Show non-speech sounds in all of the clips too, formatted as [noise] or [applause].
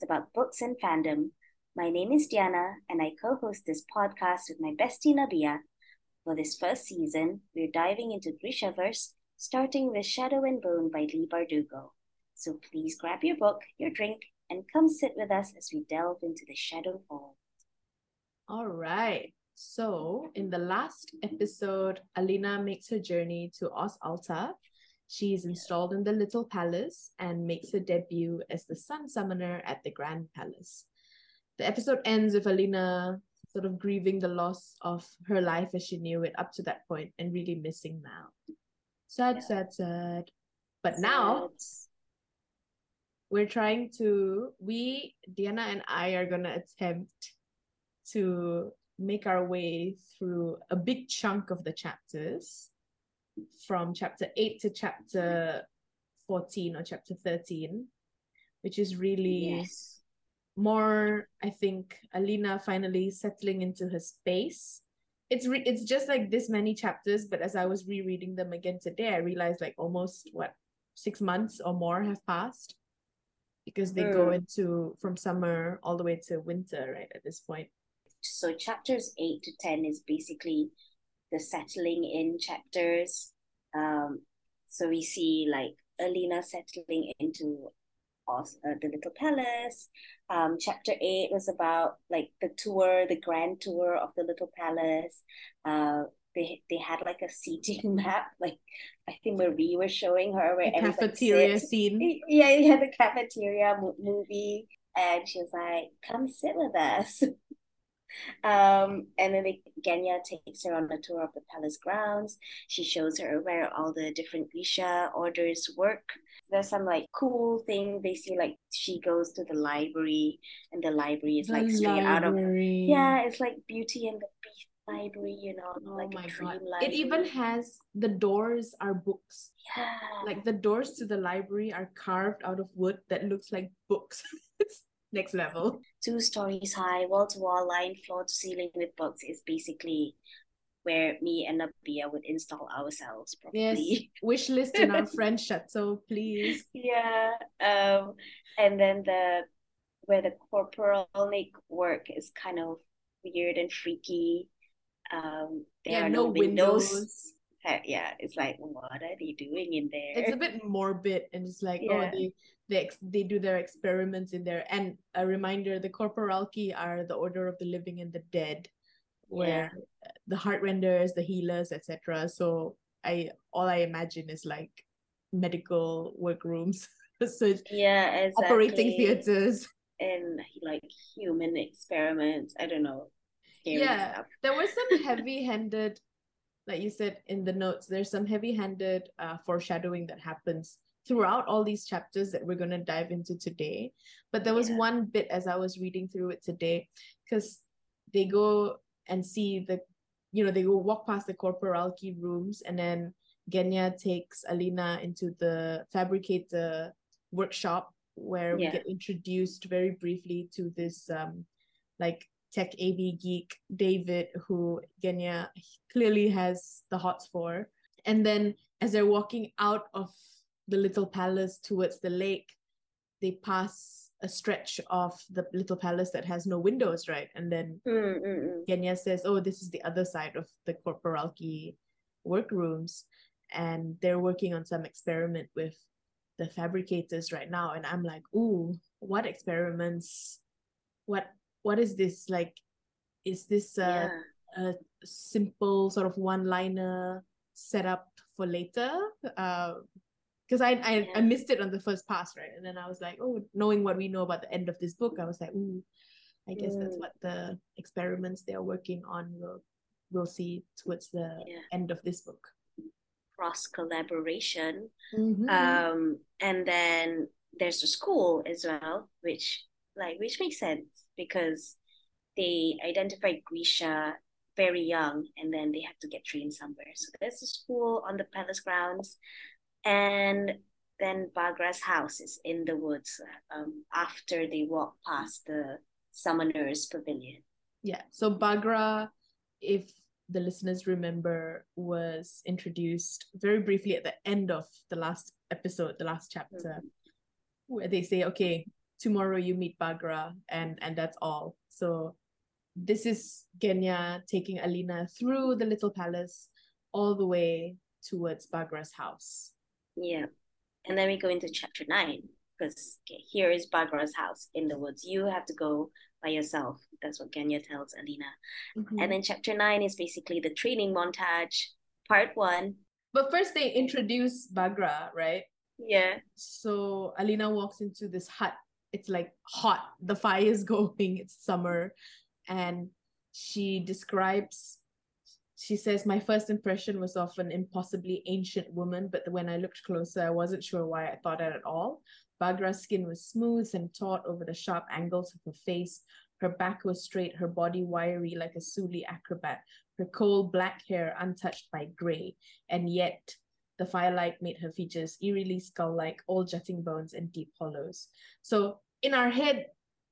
podcast about books and fandom. My name is Diana, and I co host this podcast with my bestie Nabia. For this first season, we're diving into Grishaverse, starting with Shadow and Bone by Leigh Bardugo. So please grab your book, your drink, and come sit with us as we delve into the Shadow world. All right. So, in the last episode, Alina makes her journey to Os Alta. She is installed in the Little Palace and makes her debut as the Sun Summoner at the Grand Palace. The episode ends with Alina sort of grieving the loss of her life as she knew it up to that point and really missing Mal. Sad, yeah. sad, sad. But sad. now we're trying to, we, Diana and I, are going to attempt to make our way through a big chunk of the chapters from chapter 8 to chapter 14 or chapter 13 which is really yes. more i think alina finally settling into her space it's re- it's just like this many chapters but as i was rereading them again today i realized like almost what six months or more have passed because they mm. go into from summer all the way to winter right at this point so chapters 8 to 10 is basically the settling in chapters. Um so we see like alina settling into uh, the little palace. Um chapter 8 was about like the tour the grand tour of the little palace. Uh they they had like a seating [laughs] map like i think marie was showing her where the cafeteria sits. scene. [laughs] Yeah yeah the cafeteria movie. And she was like come sit with us [laughs] um, and then Genya takes her on a tour of the palace grounds. She shows her where all the different Grisha orders work. There's some like cool thing they see, like she goes to the library, and the library is like straight out of yeah, it's like Beauty and the Beast library, you know, oh like my God. Library. It even has the doors are books. Yeah. Like the doors to the library are carved out of wood that looks like books. it's [laughs] next level. Two stories high, wall to wall, line floor to ceiling with books is basically where me and Nabia would install ourselves probably. Yes, wish list in our French chateau, please. [laughs] Yeah. Um and then the where the corporalnik work is kind of weird and freaky. Um there yeah, are no, no windows. windows. Yeah, it's like what are they doing in there? It's a bit morbid and it's like oh, yeah. oh they they they do their experiments in there and a reminder the corporalki are the order of the living and the dead where yeah. the heartrenders the healers etc so i all i imagine is like medical workrooms [laughs] so yeah exactly. operating theaters and like human experiments i don't know yeah stuff. there was some [laughs] heavy-handed like you said in the notes there's some heavy-handed uh, foreshadowing that happens throughout all these chapters that we're going to dive into today. But there was yeah. one bit as I was reading through it today, because they go and see the, you know, they go walk past the corporalki rooms, and then Genya takes Alina into the fabricator workshop where yeah. we get introduced very briefly to this um like tech AV geek David who Genya clearly has the hots for. And then as they're walking out of the little palace towards the lake, they pass a stretch of the little palace that has no windows, right? And then mm Genya says, "Oh, this is the other side of the corporalki workrooms, and they're working on some experiment with the fabricators right now." And I'm like, "Ooh, what experiments? What what is this like? Is this a, yeah. a simple sort of one-liner setup for later?" Uh, because I, I yeah. I missed it on the first pass, right? And then I was like, oh, knowing what we know about the end of this book, I was like, ooh, I guess mm. that's what the experiments they're working on will we'll see towards the yeah. end of this book. Cross collaboration, mm-hmm. um, and then there's the school as well, which like which makes sense because they identified Grisha very young and then they have to get trained somewhere. So there's a school on the palace grounds and then Baghra's house is in the woods um, after they walk past the summoner's pavilion. Yeah, so Baghra, if the listeners remember, was introduced very briefly at the end of the last episode, the last chapter. Mm-hmm. where they say, okay, tomorrow you meet Baghra, and and that's all. So this is Genya taking Alina through the little palace all the way towards Baghra's house. Yeah. And then we go into chapter nine because okay, here is Baghra's house in the woods. You have to go by yourself. That's what Genya tells Alina. Mm-hmm. And then chapter nine is basically the training montage, part one. But first, they introduce Baghra, right? Yeah. So Alina walks into this hut. It's like hot. The fire is [laughs] going. It's summer. And she describes she says my first impression was of an impossibly ancient woman but when i looked closer i wasn't sure why i thought that at all. Baghra's skin was smooth and taut over the sharp angles of her face. Her back was straight her body wiry like a suli acrobat. Her coal black hair untouched by gray. And yet the firelight made her features eerily skull-like all jutting bones and deep hollows. So in our head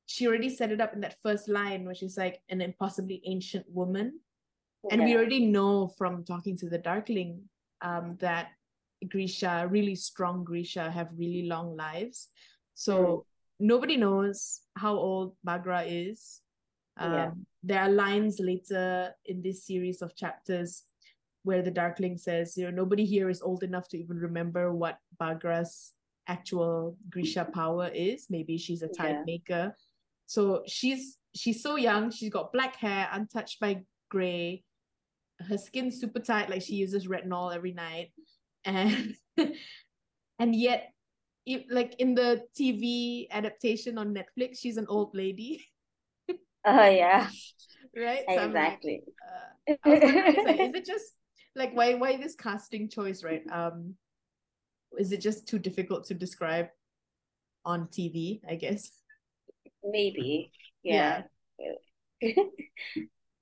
she already set it up in that first line where she's like an impossibly ancient woman and we already know from talking to the Darkling um, that Grisha, really strong Grisha, have really long lives. So mm. nobody knows how old baghra is. Um, yeah. There are lines later in this series of chapters where the Darkling says, you know, nobody here is old enough to even remember what baghra's actual Grisha power is. Maybe she's a time yeah. maker. So she's she's so young. She's got black hair, untouched by gray her skin's super tight, like she uses retinol every night. And [laughs] and yet if, like in the TV adaptation on Netflix, she's an old lady. Oh yeah. [laughs] right? So exactly. Like, uh, like, [laughs] is it just like why why this casting choice, right? Um is it just too difficult to describe on TV, I guess? Maybe. Yeah. yeah.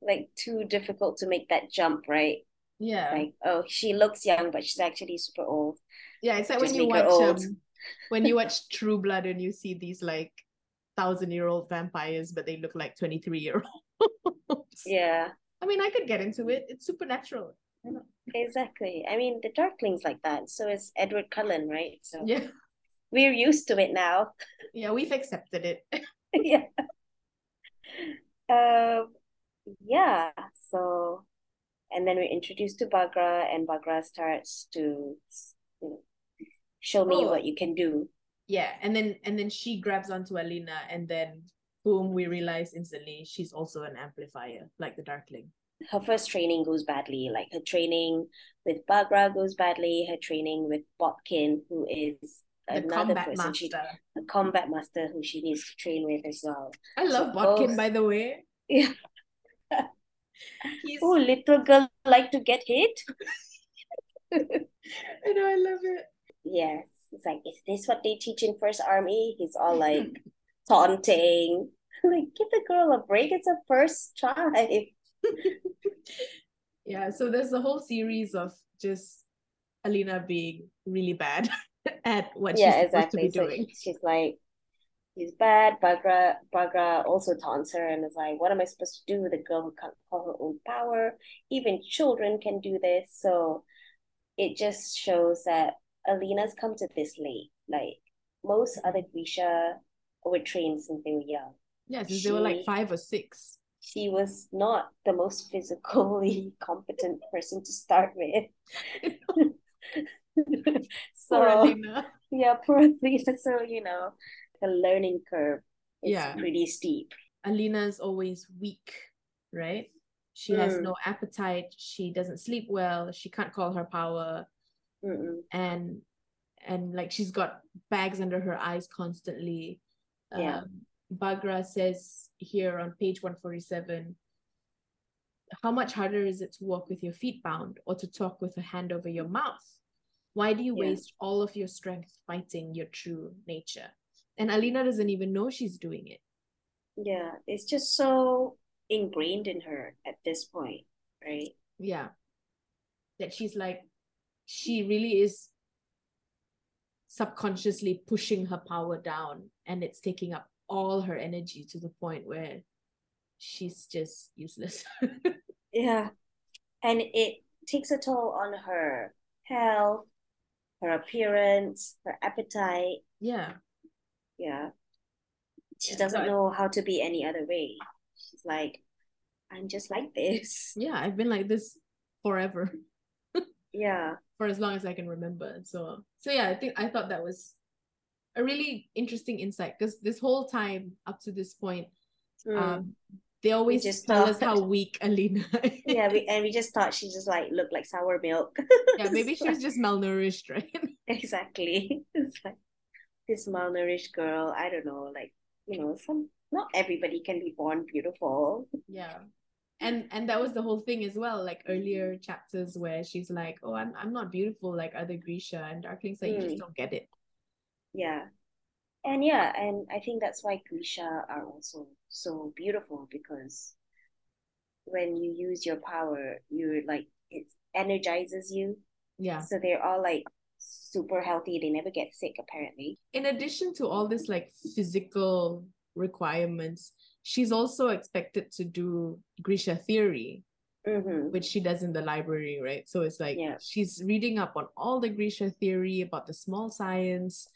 Like too difficult to make that jump, right? Yeah. Like, oh, she looks young, but she's actually super old. Yeah, it's like Just when you watch um, when you [laughs] watch True Blood and you see these like thousand year old vampires, but they look like 23 year olds. [laughs] Yeah. I mean, I could get into it. It's supernatural. Exactly. I mean, the Darkling's like that. So is Edward Cullen, right? So yeah, we're used to it now. Yeah, we've accepted it. [laughs] yeah. Um, yeah, so and then we're introduced to Baghra, and Baghra starts to you know, show me oh. what you can do. Yeah, and then and then she grabs onto Alina, and then boom, we realize instantly she's also an amplifier, like the Darkling. Her first training goes badly. Like her training with Baghra goes badly. Her training with Botkin, who is the another person, master. she, a combat master who she needs to train with as well. I love so Botkin, both, by the way. [laughs] Yeah, He's... Oh, little girl like to get hit. [laughs] I know, I love it. Yes. It's like, is this what they teach in First Army? He's all [laughs] like taunting. [laughs] like, give the girl a break. It's a first try. yeah, so there's a whole series of just Alina being really bad at what yeah, she's exactly. supposed to be doing. So she's like, he's bad. Baghra Baghra also taunts her and is like, "What am I supposed to do with a girl who can't call her own power? Even children can do this." So it just shows that Alina's come to this late. Like most other Grisha were trained since they were young. Yeah, since she, they were like five or six. She was not the most physically [laughs] competent person to start with. [laughs] [laughs] so poor Alina. yeah, poor Alina. So you know, the learning curve is yeah. pretty steep. Alina is always weak, right? She mm. has no appetite. She doesn't sleep well. She can't call her power, Mm-mm. and and like she's got bags under her eyes constantly. Yeah. Um, Baghra says here on page 147 how much harder is it to walk with your feet bound or to talk with a hand over your mouth? Why do you yeah. waste all of your strength fighting your true nature? And alina doesn't even know she's doing it. Yeah it's just so ingrained in her at this point right? Yeah. That she's like she really is subconsciously pushing her power down and it's taking up all her energy to the point where she's just useless. [laughs] Yeah. And it takes a toll on her health her appearance her appetite. Yeah Yeah. She Yeah, doesn't so I- know how to be any other way. She's like, I'm just like this. Yeah, I've been like this forever. [laughs] Yeah. for as long as I can remember. So so yeah, I think I thought that was a really interesting insight because this whole time up to this point, Mm. um, they always just tell us how weak Alina [laughs] is. yeah, we, and we just thought she just like looked like sour milk. yeah, maybe she was just malnourished, right? [laughs] exactly. It's like this malnourished girl. I don't know, like you know, some not everybody can be born beautiful. yeah. And and that was the whole thing as well. Like earlier chapters where she's like, "Oh, I'm I'm not beautiful like other Grisha," and Darkling's like, "You just Mm. don't get it." Yeah. And yeah, and I think that's why Grisha are also so beautiful because when you use your power, you're like it energizes you. Yeah. So they're all like super healthy. They never get sick apparently. in addition to all this like physical requirements, she's also expected to do Grisha theory, Mm-hmm. which she does in the library, right? So it's like Yeah. she's reading up on all the Grisha theory about the small science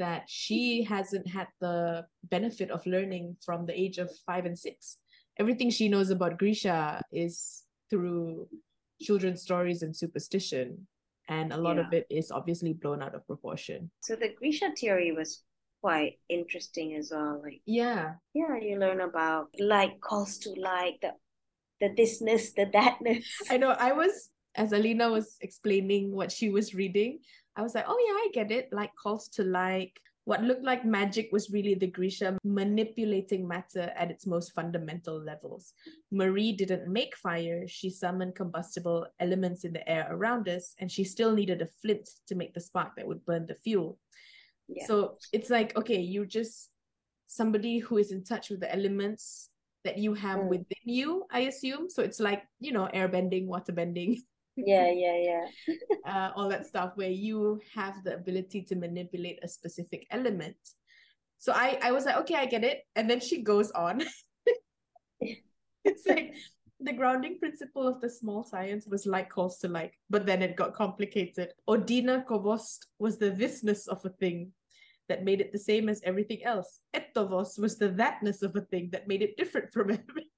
that she hasn't had the benefit of learning from the age of five and six. Everything she knows about Grisha is through children's stories and superstition. And a lot of it is obviously blown out of proportion. So the Grisha theory was quite interesting as well. Like Yeah. yeah, you learn about like calls to like the the thisness, the thatness. [laughs] I know. I was as Alina was explaining what she was reading, I was like, oh yeah, I get it. Like calls to like. What looked like magic was really the Grisha manipulating matter at its most fundamental levels. Marie didn't make fire, she summoned combustible elements in the air around us, and she still needed a flint to make the spark that would burn the fuel. Yeah. So it's like, okay, you're just somebody who is in touch with the elements that you have Mm. within you, I assume. So it's like, you know, air bending, water bending, [laughs] yeah, yeah, yeah. [laughs] uh, all that stuff where you have the ability to manipulate a specific element. So I, I was like, okay, I get it. And then she goes on. [laughs] it's like the grounding principle of the small science was like calls to like, but then it got complicated. Odinakovost was the thisness of a thing that made it the same as everything else. Etovos was the thatness of a thing that made it different from [laughs] everything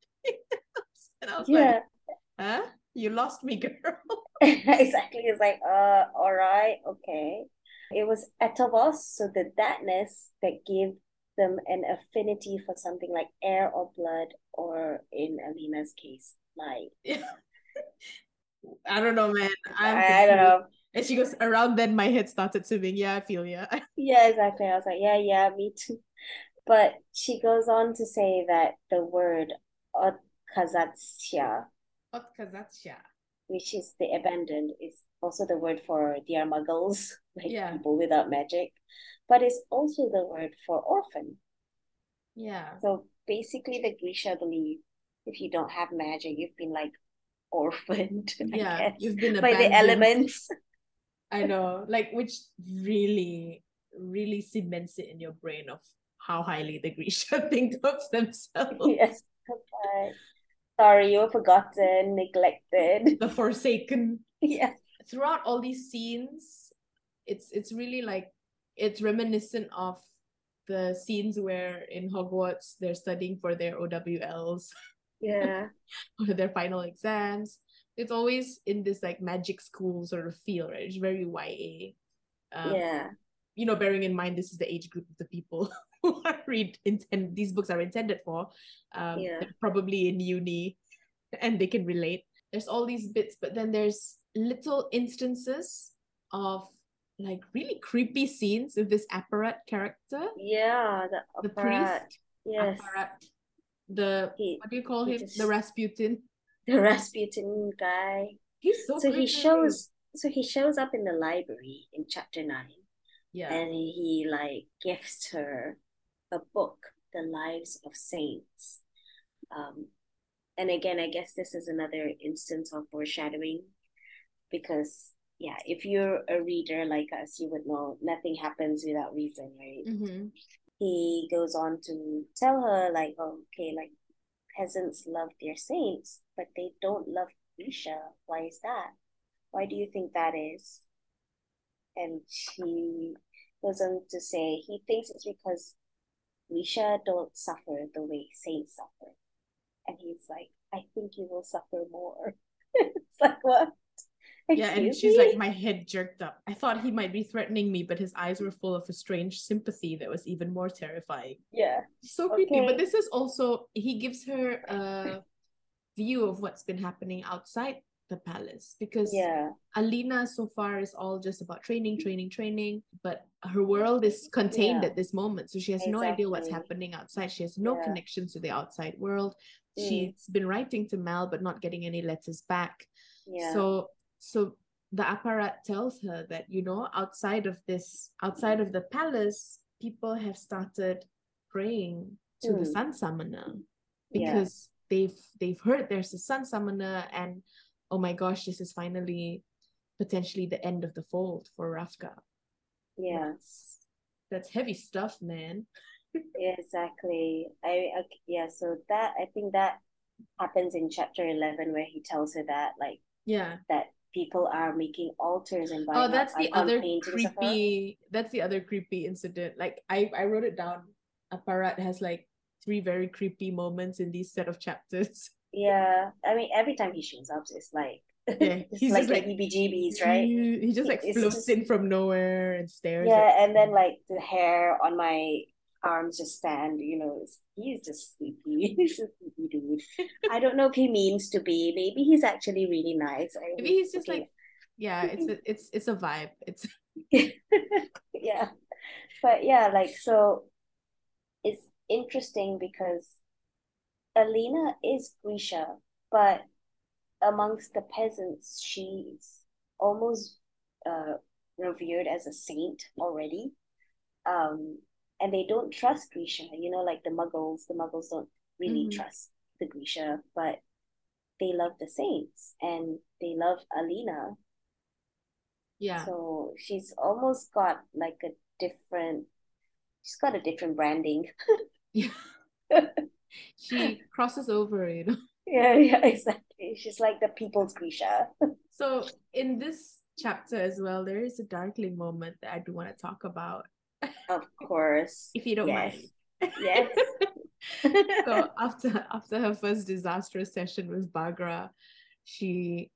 else. And I was Yeah. like, huh? You lost me, girl. [laughs] [laughs] exactly. It's like, uh, all right, okay. It was etavos, so the thatness that gave them an affinity for something like air or blood, or in Alina's case, light. [laughs] I don't know, man. I'm I, I don't know. And she goes, around then my head started swimming. Yeah, I feel yeah. Yeah, exactly. I was like, yeah, yeah, me too. But she goes on to say that the word otkazatsya, Otkazatsya. which is the abandoned, is also the word for dear muggles, [laughs] like Yeah. people without magic, but it's also the word for orphan. Yeah. So basically, the Grisha believe if you don't have magic, you've been like orphaned, [laughs] I Yeah. guess, You've been abandoned. by the elements. [laughs] I know. Like which really, really cements it in your brain of how highly the Grisha think of themselves. yes. Okay. Sorry, you were forgotten, neglected. [laughs] The forsaken. yeah. Throughout all these scenes, it's it's really like it's reminiscent of the scenes where in Hogwarts they're studying for their OWLs Yeah. [laughs] or their final exams. It's always in this like magic school sort of feel, right? It's very YA. Um, yeah. You know, bearing in mind this is the age group of the people [laughs] [laughs] who are read intend these books are intended for. Um, Yeah. probably in uni, and they can relate. There's all these bits, but then there's little instances of like really creepy scenes with this apparat character. Yeah. The, The priest? Yes. Apparat. The He, what do you call him? just- The Rasputin. [laughs] the Rasputin guy. He's so So he shows so he shows up in the library in chapter nine Yeah. and he like gifts her a book, The Lives of Saints. Um and again I guess this is another instance of foreshadowing because yeah, if you're a reader like us, you would know nothing happens without reason, right? Mm-hmm. he goes on to tell her like oh, okay like peasants love their saints but they don't love Grisha why is that why do you think that is and she goes on to say he thinks it's because Grisha don't suffer the way saints suffer. And he's like, I think you will suffer more. [laughs] it's like, what? yeah, and she's me? like, my head jerked up. I thought he might be threatening me, but his eyes were full of a strange sympathy that was even more terrifying. Yeah. So creepy. Okay. But this is also, he gives her a view of what's been happening outside the palace because yeah. Alina so far is all just about training, training, training, but her world is contained yeah. at this moment. So she has exactly. no idea what's happening outside. She has no yeah. connection to the outside world. Mm. She's been writing to Mal but not getting any letters back. Yeah. So so the apparat tells her that you know outside of this outside of the palace people have started praying to mm. the sun summoner because yeah. they've they've heard there's a sun summoner and oh my gosh, this is finally potentially the end of the fold for Ravka. Yeah. That's, that's heavy stuff, man. [laughs] yeah, exactly. I, I yeah, so that I think that happens in chapter 11 where he tells her that like yeah that people are making altars and oh that's the other creepy that's the other creepy incident like i i wrote it down apparat has like three very creepy moments in these set of chapters [laughs] Yeah, I mean, every time he shows up, it's like [laughs] yeah, it's he's like, like EBGBs, right? He, he just like it's floats just, in from nowhere and stares. Yeah, and then like the hair on my arms just stand. You know, he's just sleepy. [laughs] he's a sleepy dude. I don't know if he means to be. Maybe he's actually really nice. I Maybe he's just okay. like, yeah, it's a, it's it's a vibe. It's [laughs] yeah, but yeah, like so, it's interesting because Alina is Grisha, but amongst the peasants, she's almost uh, revered as a saint already. Um, and they don't trust Grisha, you know, like the Muggles. The Muggles don't really mm-hmm. trust the Grisha, but they love the saints and they love Alina. Yeah. So she's almost got like a different, she's got a different branding. yeah. [laughs] she crosses over, you know. [laughs] Yeah, yeah, exactly. She's like the people's Grisha. [laughs] so in this chapter as well, there is a darkling moment that I do want to talk about. Of [laughs] course. if you don't yes. mind. Yes. so after after her first disastrous session with Bagra, she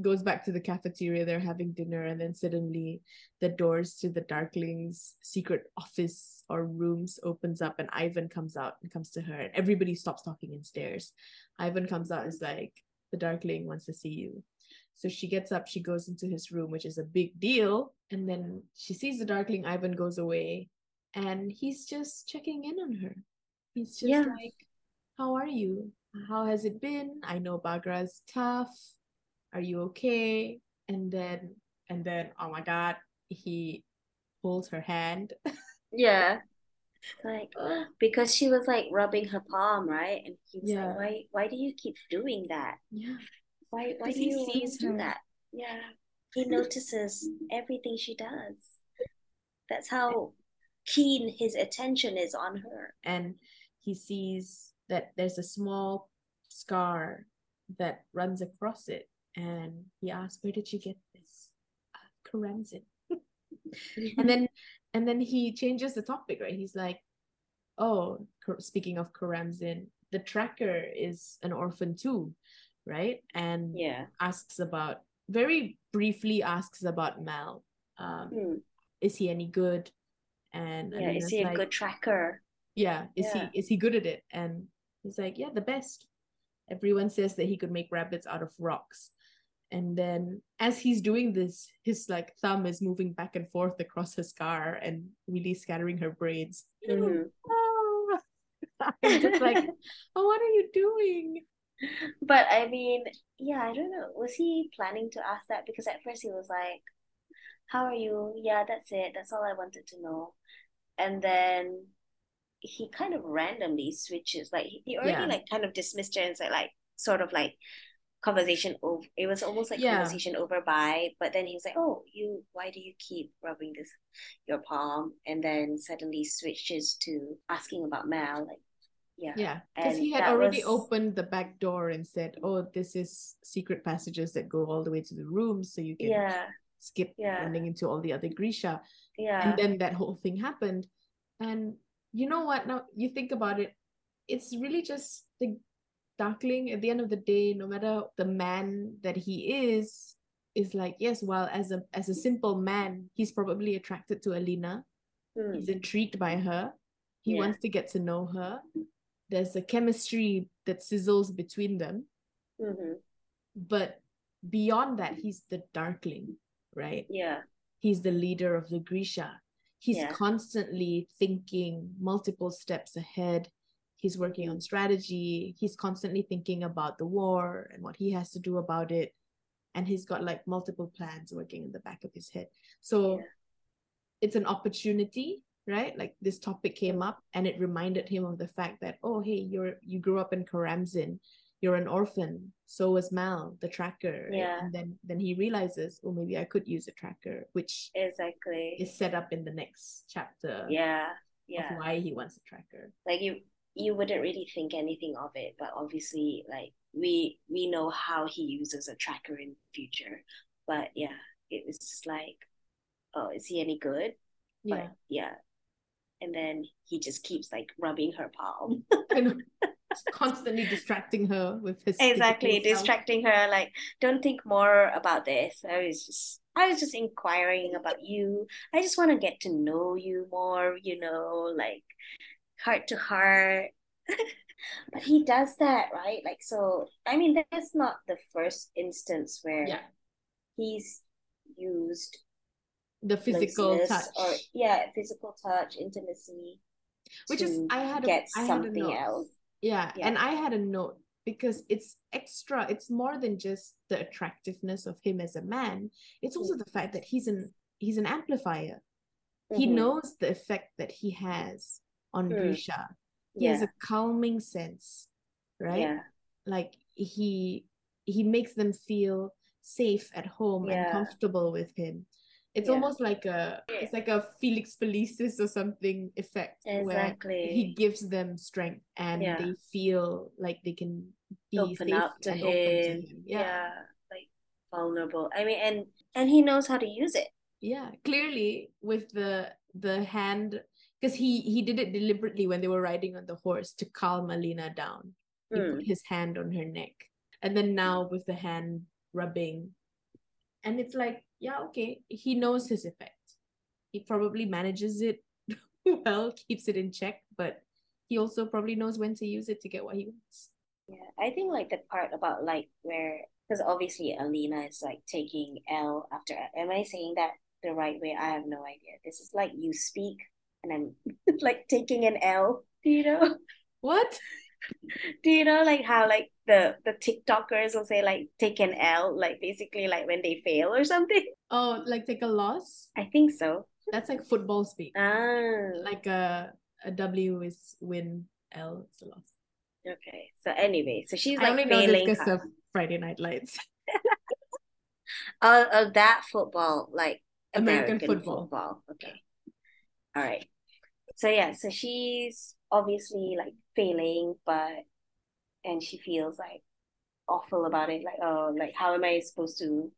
goes back to the cafeteria they're having dinner and then suddenly the doors to the darklings secret office or rooms opens up and ivan comes out and comes to her and everybody stops talking and stares. Ivan comes out and is like the darkling wants to see you. So she gets up she goes into his room which is a big deal and then she sees the darkling ivan goes away and he's just checking in on her. He's just yeah. like how are you? How has it been? I know Baghra's tough are you okay? And then and then oh my god he pulls her hand. [laughs] Yeah. Like because she was like rubbing her palm right? And he was yeah. like why why do you keep doing that? Yeah. Why why do you sees do that? Yeah. He notices everything she does. That's how keen his attention is on her. And he sees that there's a small scar that runs across it and he asked, "Where did you get this?" Uh, Keramzin. [laughs] and then and then he changes the topic, right? He's like, "Oh, speaking of Keramzin, the tracker is an orphan too, right?" And yeah, asks about very briefly asks about Mal. Um, hmm. Is he any good? And yeah, is he a like, good tracker? Yeah, is yeah. he is he good at it? And he's like, yeah, the best. Everyone says that he could make rabbits out of rocks and then as he's doing this his like thumb is moving back and forth across her scar and really scattering her braids. Mm-hmm. [laughs] oh. just like oh what are you doing? But i mean yeah i don't know. Was he planning to ask that? Because at first he was like how are you? Yeah that's it. That's all i wanted to know. And then he kind of randomly switches. Like he already yeah. like kind of dismissed her and said like sort of like conversation over it was almost like yeah. conversation over by but then he was like oh you why do you keep rubbing this your palm and then suddenly switches to asking about mal like yeah yeah because he had already was... opened the back door and said oh this is secret passages that go all the way to the room so you can yeah skip yeah. running into all the other grisha yeah and then that whole thing happened and you know what? Now you think about it, it's really just the Darkling at the end of the day, no matter the man that he is, is like, yes, while as a as a simple man, he's probably attracted to Alina. Hmm. He's intrigued by her. He Yeah. wants to get to know her. There's a chemistry that sizzles between them. Mhm. But beyond that, he's the Darkling, right? Yeah. he's the leader of the Grisha. He's Yeah. constantly thinking multiple steps ahead. He's working on strategy. He's constantly thinking about the war and what he has to do about it. And he's got like multiple plans working in the back of his head. So Yeah. it's an opportunity, right? Like this topic came up and it reminded him of the fact that, oh, hey, you're you grew up in Keramzin. You're an orphan. So was Mal, the tracker. Yeah. And then then he realizes, oh, maybe I could use a tracker, which Exactly. is set up in the next chapter Yeah. Yeah. of why he wants a tracker. like you you wouldn't really think anything of it but obviously like we we know how he uses a tracker in future. But yeah it was just like oh is he any good? Yeah. but yeah. and then he just keeps like rubbing her palm. [laughs] Constantly distracting her with his exactly distracting her like don't think more about this. I was just i was just inquiring about you. I just want to get to know you more you know like heart to heart [laughs] but he does that right like so i mean that's not the first instance where Yeah. he's used The physical touch. or yeah physical touch intimacy which is I had a, I had a something note. else Yeah, Yeah. and I had a note because it's extra. It's more than just the attractiveness of him as a man. It's also the fact that he's an he's an amplifier. He Mhm. knows the effect that he has on Mm. Grisha. He yeah has a calming sense, right? yeah Like he he makes them feel safe at home and comfortable with him. It's Yeah. almost like a it's like a Felix Felicis or something effect where exactly he gives them strength and Yeah. they feel like they can be open safe up to and him. open to him. Yeah. Yeah. like vulnerable. I mean, and and he knows how to use it. Yeah. Clearly with the the hand because he he did it deliberately when they were riding on the horse to calm Alina down. He Mm. put his hand on her neck. And then now with the hand rubbing. And it's like, yeah, okay. He knows his effect. He probably manages it [laughs] well, keeps it in check, but he also probably knows when to use it to get what he wants. Yeah, I think like the part about like where because obviously Alina is like taking L after. L. Am I saying that the right way? I have no idea. This is like you speak and I'm [laughs] like taking an L. Do you know? [laughs] What? Do you know like how like the the TikTokers will say like take an L, like basically like when they fail or something? [laughs] Oh, like take a loss? I think so. That's like football speak. Ah, Like a a W is win, L is a loss. okay. So anyway, so she's like I only know this because of Friday Night Lights. Oh, oh, that football, like American American, football. football. Okay. All right. So yeah, so she's obviously like failing, but and she feels like awful about it. Like, oh, like how am I supposed to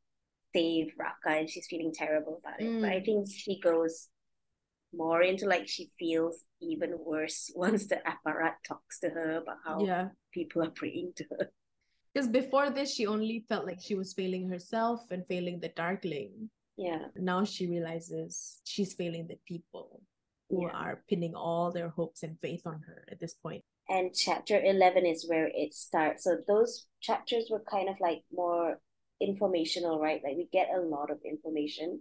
save Ravka? And she's feeling terrible about it. But I Mm. think she goes more into like she feels even worse [laughs] once the apparat talks to her about how Yeah. people are praying to her. Because before this, she only felt like she was failing herself and failing the Darkling. Yeah. Now she realizes she's failing the people who Yeah. are pinning all their hopes and faith on her at this point. and chapter 11 is where it starts so those chapters were kind of like more informational right like we get a lot of information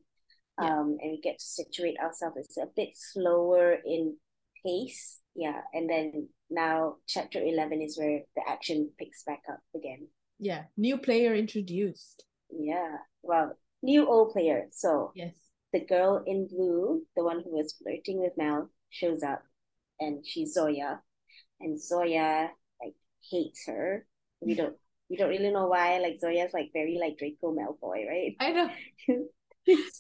Yeah. um and we get to situate ourselves it's a bit slower in pace yeah and then now chapter 11 is where the action picks back up again Yeah. New player introduced. yeah well new old player so Yes. The girl in blue the one who was flirting with Mel shows up and she's Zoya. And Zoya like hates her. We don't we don't really know why. Like Zoya's like very like Draco Malfoy right? I know. [laughs]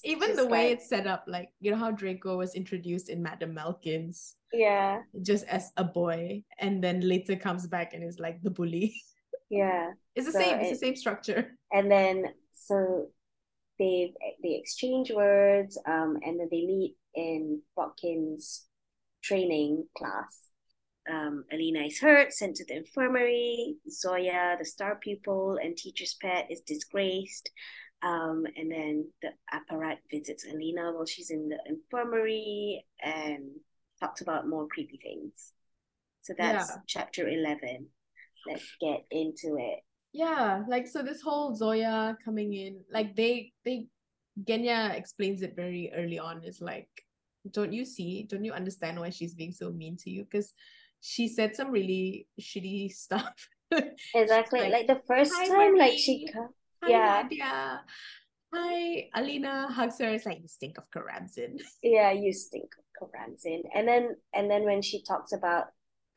Even the way like- it's set up, like, you know how Draco was introduced in Madame Malkin's yeah. Just as a boy and then later comes back and is like the bully. yeah. [laughs] It's the So same, it's it- the same structure. and then so they they exchange words um and then they meet in Botkin's training class. Um, Alina is hurt, sent to the infirmary. Zoya, the star pupil and teacher's pet, is disgraced. Um, and then the apparat visits Alina while she's in the infirmary and talks about more creepy things. So that's Yeah. chapter 11. Let's get into it. Yeah, like so this whole Zoya coming in, like they they Genya explains it very early on. Is like, don't you see? Don't you understand why she's being so mean to you? Because she said some really shitty [laughs] stuff. Exactly. like, Like, the first "Hi, time, like she, Marie. Hi, Yeah. Nadia. Hi, Alina hugs her. It's like you stink of Keramzin. yeah, you stink of Keramzin. And then, and then when she talks about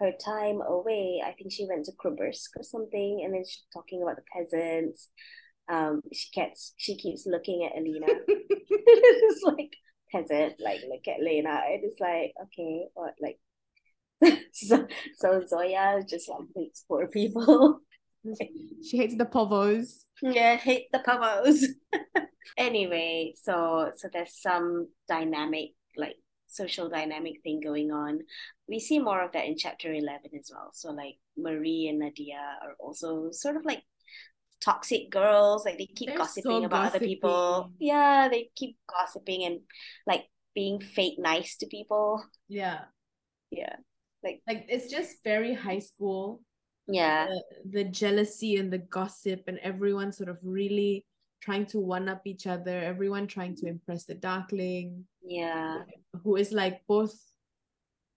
her time away, I think she went to Kribirsk or something, and then she's talking about the peasants. Um, she keeps she keeps looking at Alina. it's [laughs] [laughs] like peasant, like look at Lena. It's like, okay, what like [laughs] so so Zoya just like hates poor people. she hates the povos. Yeah, hate the pavos. anyway, so so there's some dynamic, like social dynamic thing going on. We see more of that in chapter eleven as well. So like Marie and Nadia are also sort of like toxic girls. Like they keep They're gossiping so about other people. Yeah, they keep gossiping and like being fake nice to people. Yeah. Yeah. Like Like it's just very high school. yeah. the, the jealousy and the gossip and everyone sort of really trying to one up each other everyone trying to impress the darkling Yeah. who is like both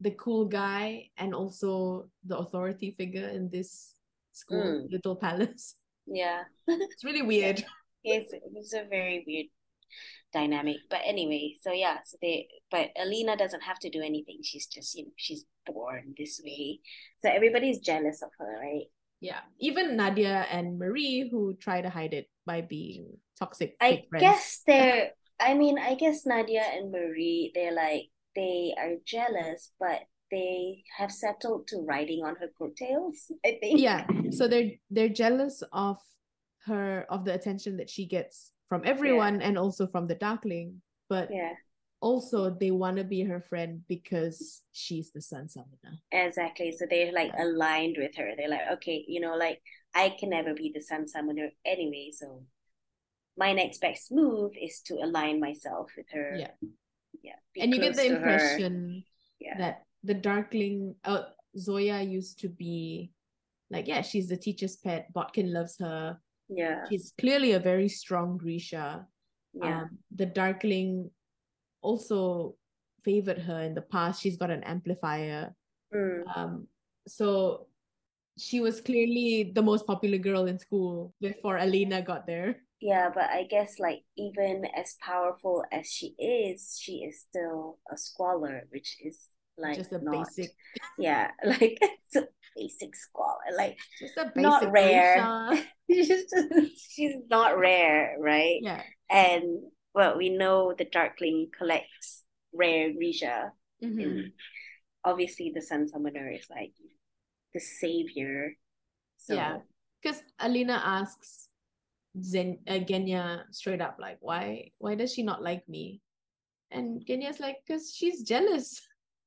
the cool guy and also the authority figure in this school Mm. little palace Yeah. [laughs] it's really weird it's it's a very weird dynamic. But anyway, so yeah, so they but Alina doesn't have to do anything. She's just, you know, she's born this way. So everybody's jealous of her, right? yeah even nadia and marie who try to hide it by being toxic I friends. guess they're I mean, I guess Nadia and Marie, they're like they are jealous, but they have settled to riding on her coattails, I think. yeah so they're they're jealous of her of the attention that she gets from everyone and also from the darkling but Yeah, also they want to be her friend because she's the sun summoner exactly. So they're like aligned with her. They're like, okay, you know, like I can never be the sun summoner anyway, so my next best move is to align myself with her. Yeah. Yeah. and you get the impression Yeah. that the darkling uh, zoya used to be like yeah she's the teacher's pet botkin loves her Yeah. she's clearly a very strong grisha Yeah. um, the darkling also favored her in the past she's got an amplifier Mm. um so she was clearly the most popular girl in school before alina got there Yeah, but I guess like even as powerful as she is, she is still a Squaller, which is like just a not, basic [laughs] Yeah, [laughs] like it's a basic Squaller. Like just a Not basic rare. [laughs] she's just she's not rare, right? yeah And well, we know the Darkling collects rare Grisha. Mhm. And obviously the Sun Summoner is like the savior. So Yeah. because alina asks Zen uh, Genya straight up like why why does she not like me and Genya's like because she's jealous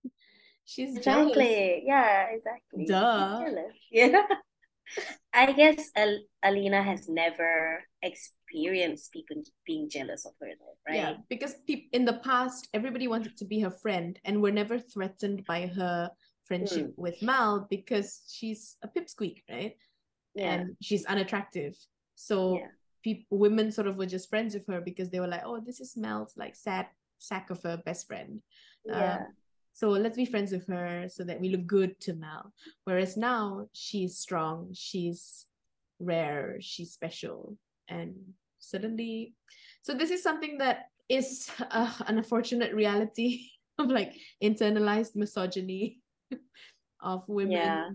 [laughs] she's jealous Exactly. Yeah, exactly. Duh. jealous. [laughs] Yeah. I guess Al- Alina has never experienced people being jealous of her, though, right? Yeah, because peop- in the past, everybody wanted to be her friend and were never threatened by her friendship Mm. with Mal because she's a pipsqueak, right? Yeah. And she's unattractive. So Yeah. People, women sort of were just friends with her because they were like, oh, this is mel's like sad sack of a best friend. yeah. So let's be friends with her so that we look good to mel Whereas now she's strong, she's rare, she's special. And suddenly, so this is something that is uh, an unfortunate reality [laughs] of like internalized misogyny [laughs] of women Yeah.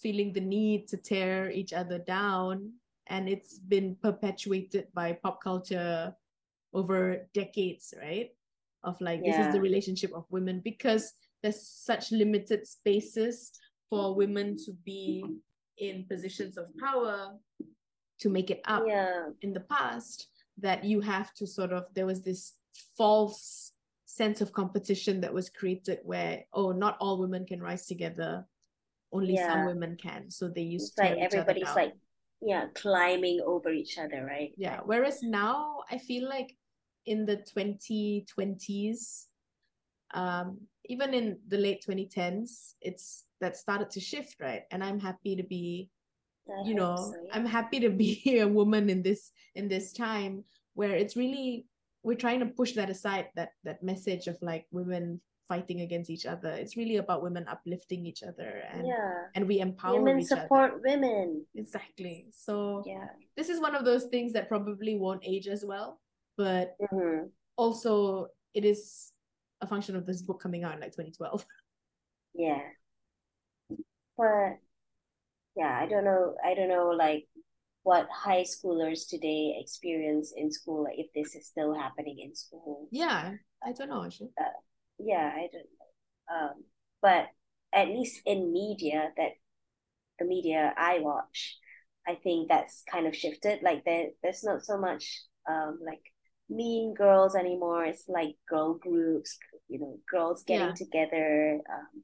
feeling the need to tear each other down. And it's been perpetuated by pop culture over decades, right? Of like, this is the relationship of women because there's such limited spaces for women to be in positions of power to make it up Yeah. in the past that you have to sort of there was this false sense of competition that was created where oh not all women can rise together only yeah. some women can so they used it's to like everybody's like yeah climbing over each other right? Yeah whereas now i feel like in the 2020s um even in the late 2010s it's that started to shift right? And i'm happy to be I you know so, yeah. i'm happy to be [laughs] a woman in this in this time where it's really we're trying to push that aside that that message of like women fighting against each other. It's really about women uplifting each other and yeah. and we empower women support other. women. Exactly. So yeah. this is one of those things that probably won't age as well but mm-hmm. also it is a function of this book coming out in like 2012 [laughs] yeah. But yeah i don't know i don't know like what high schoolers today experience in school like if this is still happening in school. Yeah i don't know actually yeah i don't know. Um but at least in media that the media i watch i think that's kind of shifted. Like there there's not so much um like mean girls anymore. It's like girl groups you know girls getting yeah. together um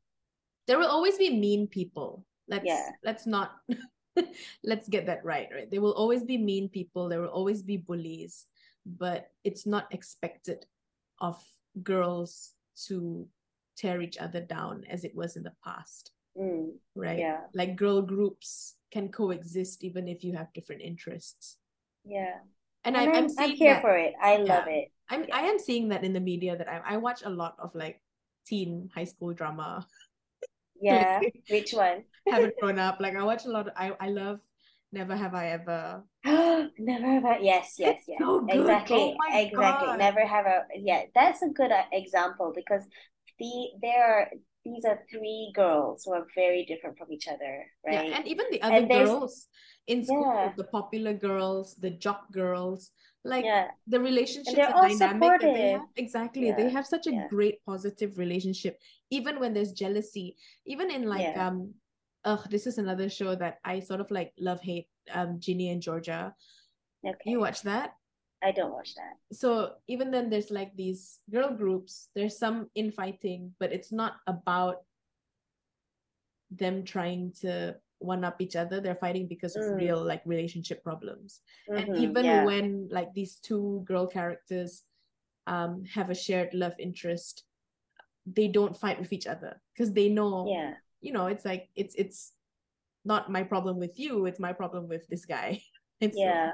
there will always be mean people. Let's yeah. let's not [laughs] let's get that right right? There will always be mean people. There will always be bullies. But it's not expected of girls to tear each other down as it was in the past mm, right yeah like girl groups can coexist even if you have different interests yeah and, and I, I'm, I'm, here that, for it i love it i'm yeah. i am seeing that in the media that I, I watch a lot of like teen high school drama yeah. [laughs] Which one? haven't [laughs] grown up. Like I watch a lot. Of, I I love Never Have I Ever. [gasps] Never have I. Yes, yes, yes. So exactly, oh exactly. God. Never have I. Yeah, that's a good uh, example because the there are these are three girls who are very different from each other, right? Yeah, and even the other girls in school, yeah. the popular girls, the jock girls, like yeah. the relationships the dynamic supportive. that they have exactly yeah. they have such a great positive relationship even when there's jealousy even in like um ugh this is another show that i sort of like love hate um ginny and georgia. Okay you watch that? I don't watch that. So even then there's like these girl groups. There's some infighting but it's not about them trying to one up each other. They're fighting because of mm. real like relationship problems. Mm-hmm, and even yeah. when like these two girl characters um have a shared love interest they don't fight with each other because they know yeah you know it's like it's it's not my problem with you it's my problem with this guy [laughs] and yeah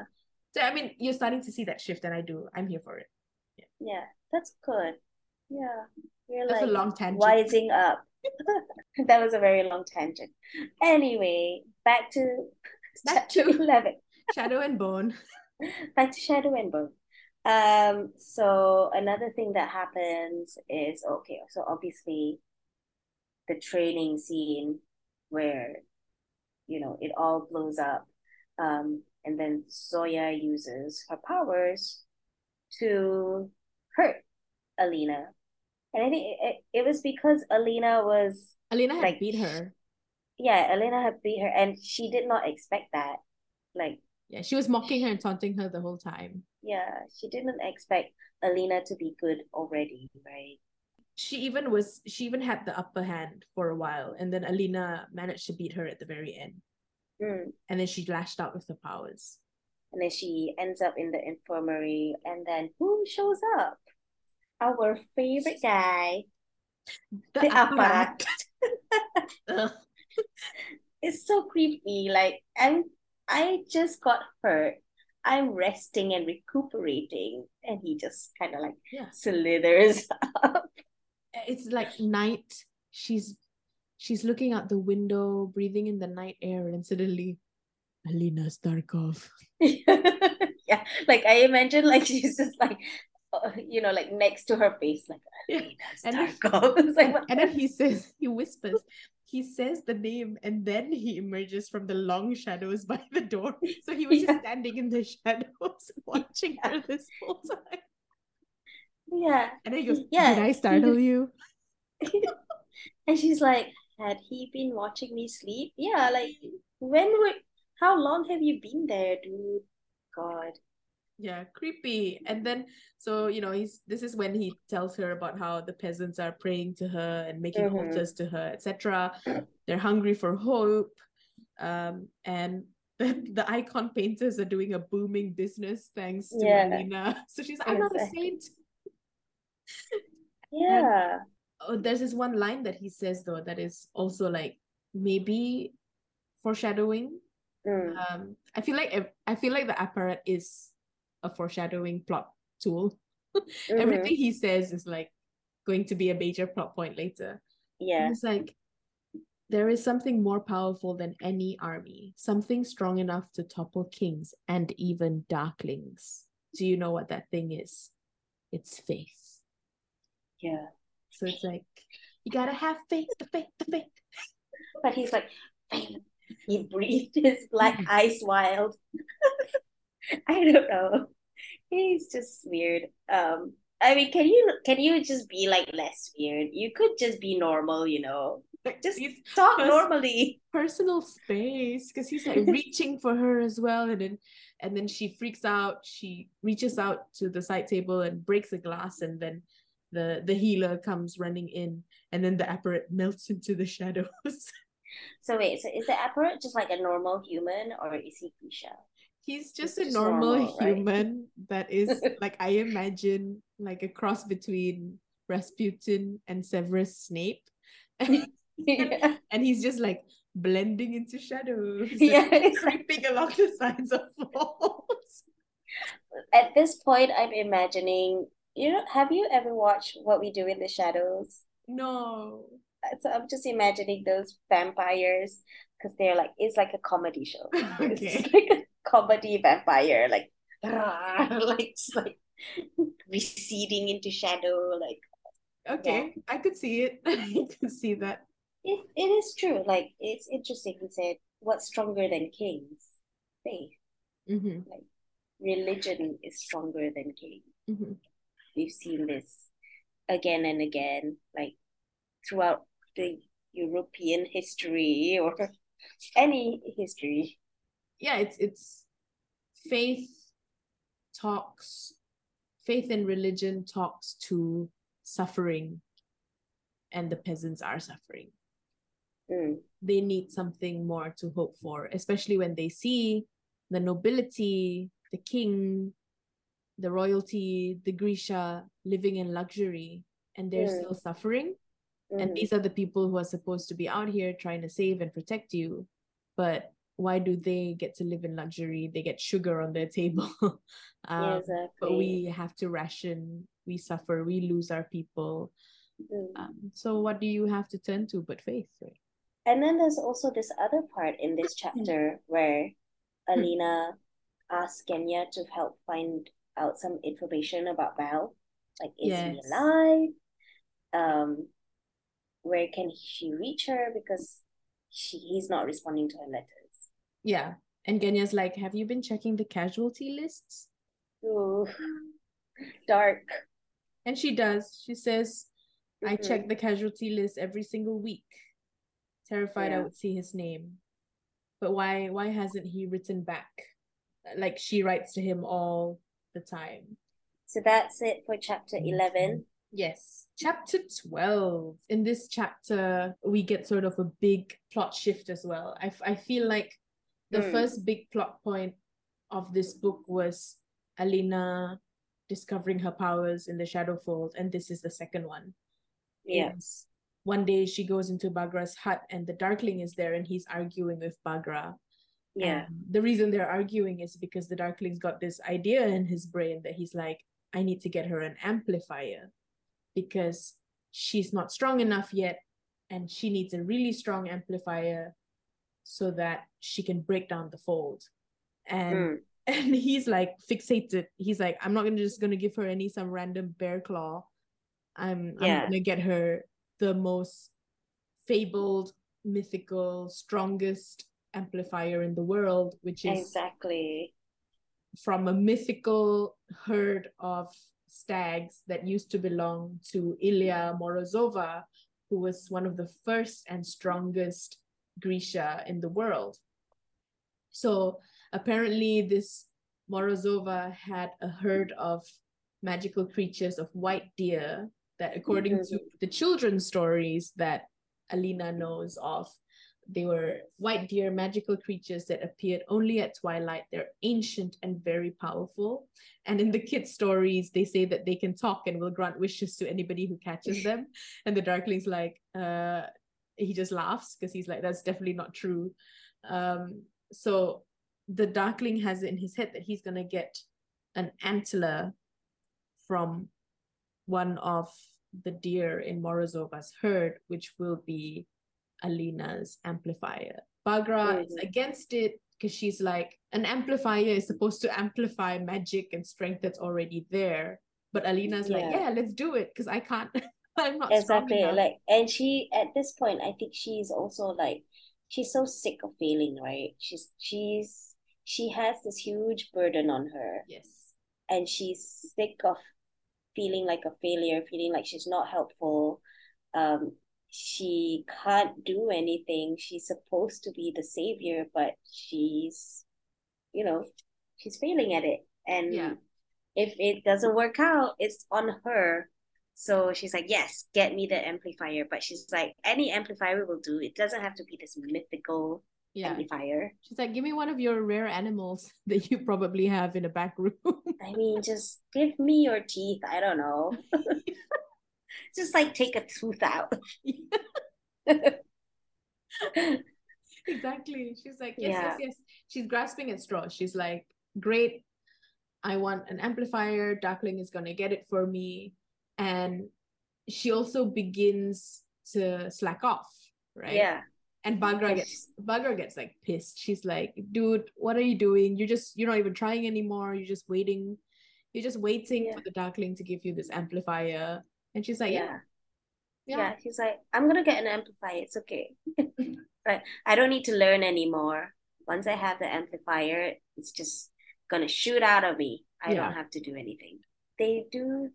so, so i mean you're starting to see that shift and i do i'm here for it yeah, yeah that's good yeah you're that's like a long tangent wising up [laughs] that was a very long tangent. Anyway, back to [laughs] back to 11. Shadow and Bone. Back to Shadow and Bone. Um, so another thing that happens is okay, so obviously the training scene where you know it all blows up. Um, and then Zoya uses her powers to hurt Alina and I think it, it was because Alina was Alina had like, beat her. Yeah, Alina had beat her, and she did not expect that. Like, yeah, she was mocking her and taunting her the whole time. Yeah, she didn't expect Alina to be good already, right? She even was. She even had the upper hand for a while, and then Alina managed to beat her at the very end. Mm. And then she lashed out with her powers. And then she ends up in the infirmary, and then who shows up? our favorite guy, the, the apparat. [laughs] it's so creepy. Like I'm, I just got hurt. I'm resting and recuperating, and he just kind of like yeah. slithers [laughs] up. It's like night. She's she's looking out the window, breathing in the night air, and suddenly, Alina Starkov. [laughs] yeah, like I imagine, like she's just like uh, you know, like next to her face, like yeah. and, then, [laughs] like, and then he says, he whispers, [laughs] he says the name, and then he emerges from the long shadows by the door. So he was yeah. just standing in the shadows, watching yeah. her this whole time. Yeah. And then he goes, yeah, Did I startle you? [laughs] and she's like, Had he been watching me sleep? Yeah, like when would how long have you been there, dude? God. Yeah, creepy. And then so you know he's this is when he tells her about how the peasants are praying to her and making Mhm. altars to her, etc. They're hungry for hope. Um, and the, [laughs] the icon painters are doing a booming business thanks to Yeah. Alina. [laughs] So she's like, I'm not a saint. Yeah. oh, there's this one line that he says though that is also like maybe foreshadowing. Mm. Um, I feel like I feel like the apparat is a foreshadowing plot tool. [laughs] Mhm. Everything he says is like going to be a major plot point later. Yeah. It's like there is something more powerful than any army, something strong enough to topple kings and even darklings. Do you know what that thing is? It's faith. Yeah. So it's like you gotta have faith, the faith, the faith. But he's like, he breathed his black Mhm. eyes wild. [laughs] I don't know. He's just weird. Um, I mean, can you can you just be like less weird? You could just be normal, you know. Just He's talk Pers- normally. personal space because he's like [laughs] reaching for her as well and then and then she freaks out she reaches out to the side table and breaks a glass and then the the healer comes running in and then the apparat melts into the [laughs] shadows So wait, so is the apparat just like a normal human or is he Grisha? he's just a just normal, normal, right? human that is [laughs] like i imagine like a cross between rasputin and severus snape yeah. [laughs] and he's just like blending into shadows and Yeah, creeping along the sides of walls At this point, I'm imagining, you know, have you ever watched What We Do in the Shadows? no So I'm just imagining those vampires because they're like, it's like a comedy show. [laughs] It's okay just like a comedy vampire, like, [laughs] like, just like receding into shadow. Like, Okay, I could see it. [laughs] I could see that. it, it is true. Like, it's interesting. He said, what's stronger than kings? Faith. hmm Religion is stronger than kings. hmm We've seen this again and again, like throughout the European history or [laughs] any history. Yeah, it's it's faith talks, faith and religion talks to suffering, and the peasants are suffering. Mm, They need something more to hope for, especially when they see the nobility, the king, the royalty, the Grisha living in luxury, and they're Mm. still suffering. and mhm. these are the people who are supposed to be out here trying to save and protect you but why do they get to live in luxury they get sugar on their table Yeah, [laughs] um, exactly. but we have to ration we suffer we lose our people Mm. um, so what do you have to turn to but faith right And then there's also this other part in this Hmm. chapter where Alina asks Genya to help find out some information about Mal. Like, is he alive? Um, where can she reach her? Because she he's not responding to her letters. yeah and Genya's like have you been checking the casualty lists Ooh, dark. and she does she says I Mhm. check the casualty list every single week. Terrified I would see his name. But why why hasn't he written back? Like she writes to him all the time. So that's it for chapter Mm-hmm. 11. Yes. Chapter 12. In this chapter, we get sort of a big plot shift as well. I, f- I feel like the Hmm. first big plot point of this book was Alina discovering her powers in the Shadowfold, and this is the second one. Yes. one day she goes into Baghra's hut and the Darkling is there and he's arguing with Baghra. Yeah. And the reason they're arguing is because the Darkling's got this idea in his brain that he's like, I need to get her an amplifier because she's not strong enough yet and she needs a really strong amplifier so that she can break down the fold. And Mm. [laughs] and he's like fixated. He's like, I'm not gonna just gonna give her any some random bear claw. I'm Yeah. I'm gonna get her the most fabled, mythical, strongest amplifier in the world, which is Exactly. from a mythical herd of stags that used to belong to Ilya Morozova, who was one of the first and strongest Grisha in the world. So apparently, this Morozova had a herd of magical creatures of white deer that according mm-hmm. to the children's stories that Alina knows of, they were white deer magical creatures that appeared only at twilight. They're ancient and very powerful. And in the kids' stories, they say that they can talk and will grant wishes to anybody who catches [laughs] them. And the Darkling's like, uh, he just laughs because he's like, that's definitely not true. Um, so the Darkling has it in his head that he's gonna get an antler from one of the deer in Morozova's herd, which will be Alina's amplifier. Baghra mm-hmm. is against it because she's like, an amplifier is supposed to amplify magic and strength that's already there. But Alina's yeah. like, yeah, let's do it because I can't. [laughs] I'm not exactly like, and she at this point, I think she's also like, she's so sick of failing, right? She's she's she has this huge burden on her. Yes, and she's sick of feeling like a failure, feeling like she's not helpful. Um, she can't do anything. She's supposed to be the savior, but she's, you know, she's failing at it. And yeah. if it doesn't work out, it's on her. So she's like, yes, get me the amplifier. But she's like, any amplifier will do. It doesn't have to be this mythical yeah. amplifier. She's like, give me one of your rare animals [laughs] that you probably have in a back room. I mean, just give me your teeth. I don't know [laughs] just like take a tooth out. exactly. She's like, yes, yeah. yes, yes. She's grasping at straws. She's like, great. I want an amplifier. Darkling is gonna get it for me. And she also begins to slack off, right? Yeah. And Baghra gets Baghra gets like pissed. She's like, dude, what are you doing? You're just you're not even trying anymore. You're just waiting. You're just waiting yeah. for the Darkling to give you this amplifier. And she's like, yeah. Yeah. yeah. She's like, I'm gonna get an amplifier. It's okay. [laughs] but I don't need to learn anymore. Once I have the amplifier, it's just gonna shoot out of me. I yeah. don't have to do anything. They do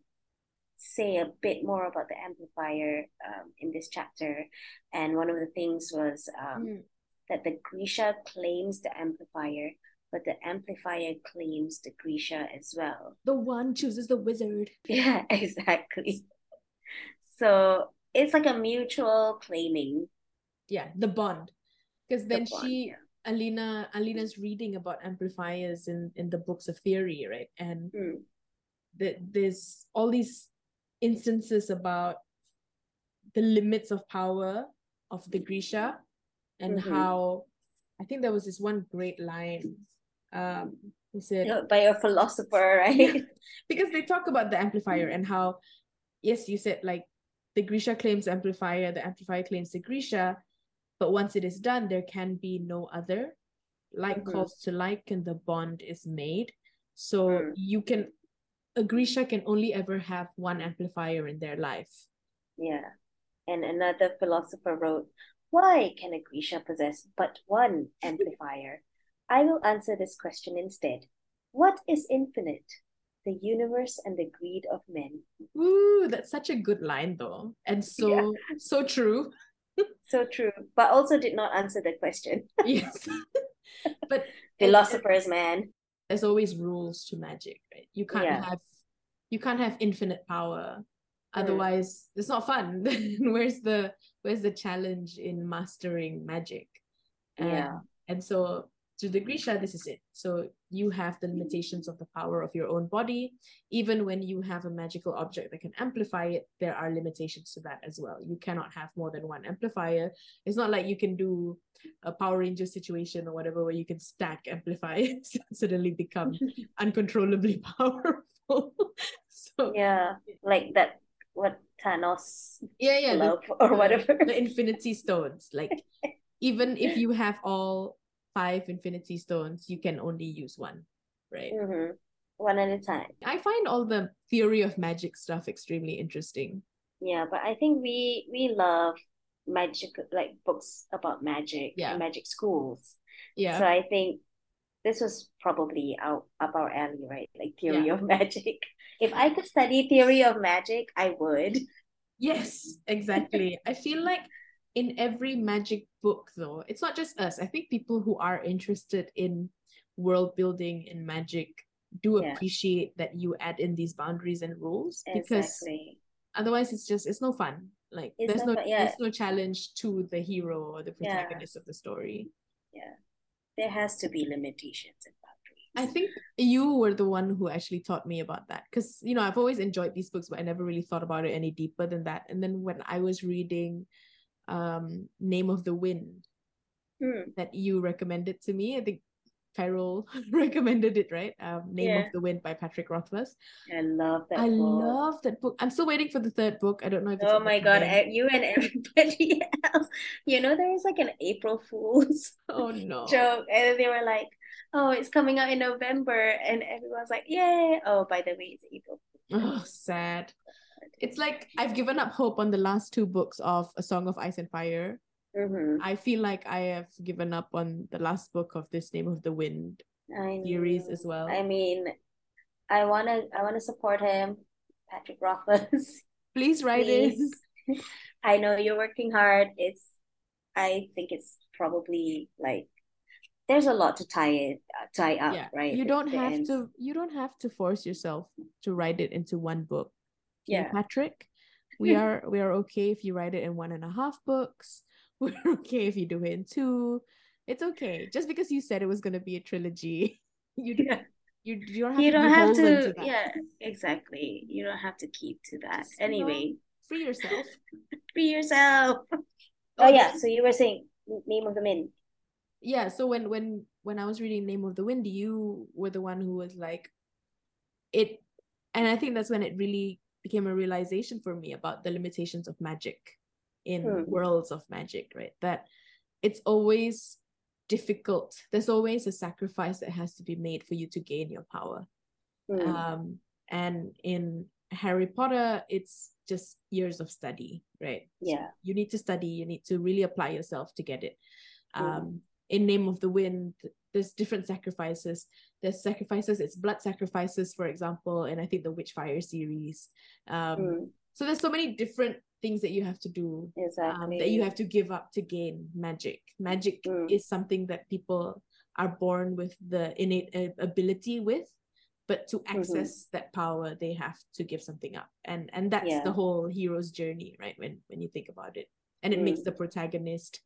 say a bit more about the amplifier um, in this chapter, and one of the things was um, mm. that the Grisha claims the amplifier, but the amplifier claims the Grisha as well. The one chooses the wizard. [laughs] Yeah, exactly. So it's like a mutual claiming. Yeah, the bond. Because then the bond, she yeah. Alina Alina's reading about amplifiers in in the books of theory, right? And mm. the, there's all these instances about the limits of power of the Grisha and mm-hmm. how I think there was this one great line. Um, he said by a philosopher, [laughs] right? because they talk about the amplifier and how, yes, you said like the Grisha claims amplifier, the amplifier claims the Grisha, but once it is done, there can be no other. Like mm-hmm. calls to like, and the bond is made. So mm. you can, a Grisha can only ever have one amplifier in their life. Yeah. And another philosopher wrote, Why can a Grisha possess but one [laughs] amplifier? I will answer this question instead. What is infinite? The universe and the greed of men. Ooh, that's such a good line though. And [laughs] so yeah. so true. so true. But also did not answer the question. [laughs] yes. [laughs] but philosophers, man. There's always rules to magic, right? You can't yeah. have you can't have infinite power. Hmm. Otherwise, mm. it's not fun. where's the where's the challenge in mastering magic? And, yeah. And so to the Grisha, this is it. So you have the limitations of the power of your own body. Even when you have a magical object that can amplify it, there are limitations to that as well. You cannot have more than one amplifier. It's not like you can do a Power Ranger situation or whatever where you can stack amplifiers [laughs] and suddenly become [laughs] uncontrollably [laughs] powerful. so yeah, like that what Thanos yeah yeah the, or whatever the Infinity Stones like even if you have all five infinity stones, you can only use one, right? Mm-hmm. One at a time. I find all the theory of magic stuff extremely interesting. Yeah, but I think we we love magic like books about magic yeah. and magic schools. Yeah. So I think this was probably out up our alley, right? Like theory yeah. of [laughs] magic. If I could study theory of magic, I would. Yes, exactly. I feel like in every magic book though it's not just us i think people who are interested in world building and magic do Yeah. appreciate that you add in these boundaries and rules because otherwise it's just it's no fun like It's there's no fun, yeah. there's no challenge to the hero or the Yeah. protagonist of the story Yeah. There has to be limitations and boundaries. i think you were the one who actually taught me about that because you know i've always enjoyed these books but i never really thought about it any deeper than that and then when i was reading um name of the wind Hmm. that you recommended to me i think Carol [laughs] recommended it, right? Um, Name Yeah. of the Wind by Patrick Rothfuss. I love that I book. love that book. I'm still waiting for the third book. I don't know if it's Oh my god, e- you and everybody [laughs] else. You know, there is like an April Fool's [laughs] Oh no. joke, and they were like, "Oh, it's coming out in November," and everyone's like, "Yay!" Oh, by the way, it's April. Oh, sad. It's like I've given up hope on the last two books of A Song of Ice and Fire. Mm-hmm. I feel like I have given up on the last book of this Name of the Wind I series know. as well. I mean, I wanna, I wanna support him, Patrick Rothfuss. [laughs] Please write it. I know you're working hard. It's, I think it's probably like there's a lot to tie it, tie up, Yeah. right? You don't have ends. to you don't have to force yourself to write it into one book. Yeah. Patrick. We [laughs] are we are okay if you write it in one and a half books. [laughs] We're okay if you do it in two. It's okay. Just because you said it was gonna be a trilogy, [laughs] you don't Yeah. you, you don't have You to don't have to, that. yeah, exactly. You don't have to keep to that. Just, you know, Anyway, Free yourself. free yourself. Oh, yeah, so you were saying name of the wind. yeah so when when when i was reading name of the wind you were the one who was like it and i think that's when it really became a realization for me about the limitations of magic in Hmm. worlds of magic right that it's always difficult there's always a sacrifice that has to be made for you to gain your power Hmm. um and in harry potter it's just years of study right So Yeah. you need to study you need to really apply yourself to get it Mm. Um in name of the wind there's different sacrifices there's sacrifices it's blood sacrifices for example and i think the witchfire series um Hmm. so there's so many different things that you have to do um, that you have to give up to gain magic magic Mm. is something that people are born with the innate uh, ability with but to Mm-hmm. access that power they have to give something up and and that's Yeah. the whole hero's journey right when when you think about it and it makes Mm. the protagonist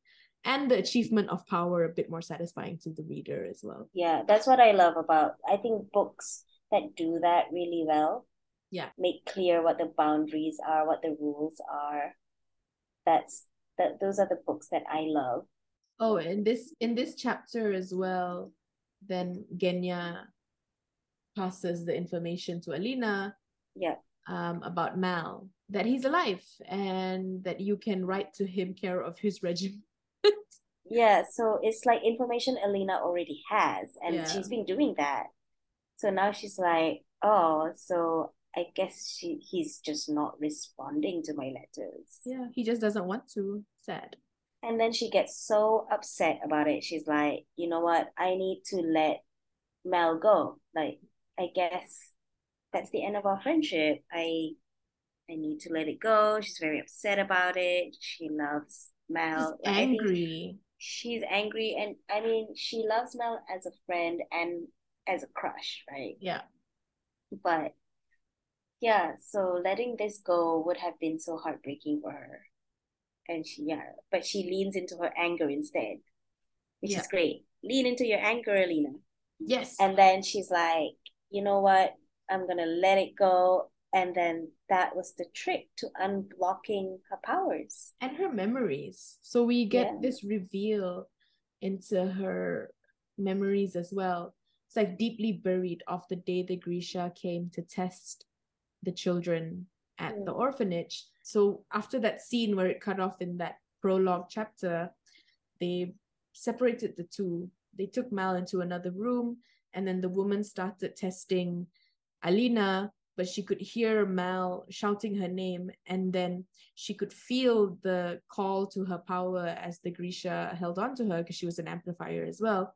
and the achievement of power a bit more satisfying to the reader as well Yeah, that's what I love about I think books that do that really well. Yeah. Make clear what the boundaries are, what the rules are. That's that those are the books that I love. oh in this in this chapter as well then genya passes the information to alina Yeah. um, about Mal that he's alive and that you can write to him care of his regiment. Yeah, so it's like information Alina already has, and Yeah. she's been doing that. So now she's like, oh, so I guess she he's just not responding to my letters. yeah, he just doesn't want to. Sad. And then she gets so upset about it. She's like, you know what? I need to let Mal go. Like, I guess that's the end of our friendship. I I need to let it go. She's very upset about it. She loves Mal. Like, angry. she's angry and I mean she loves Mal as a friend and as a crush, right? Yeah. But yeah, so letting this go would have been so heartbreaking for her. And she yeah, but she leans into her anger instead, which Yeah. is great. Lean into your anger, Alina. Yes. And then she's like, you know what? I'm gonna let it go. And then that was the trick to unblocking her powers. and her memories. So we get Yeah. this reveal into her memories as well. It's like deeply buried of the day the Grisha came to test the children at the Mm. orphanage. So after that scene where it cut off in that prologue chapter, they separated the two. They took Mal into another room, and then the woman started testing Alina, but she could hear Mal shouting her name, and then she could feel the call to her power as the Grisha held on to her because she was an amplifier as well.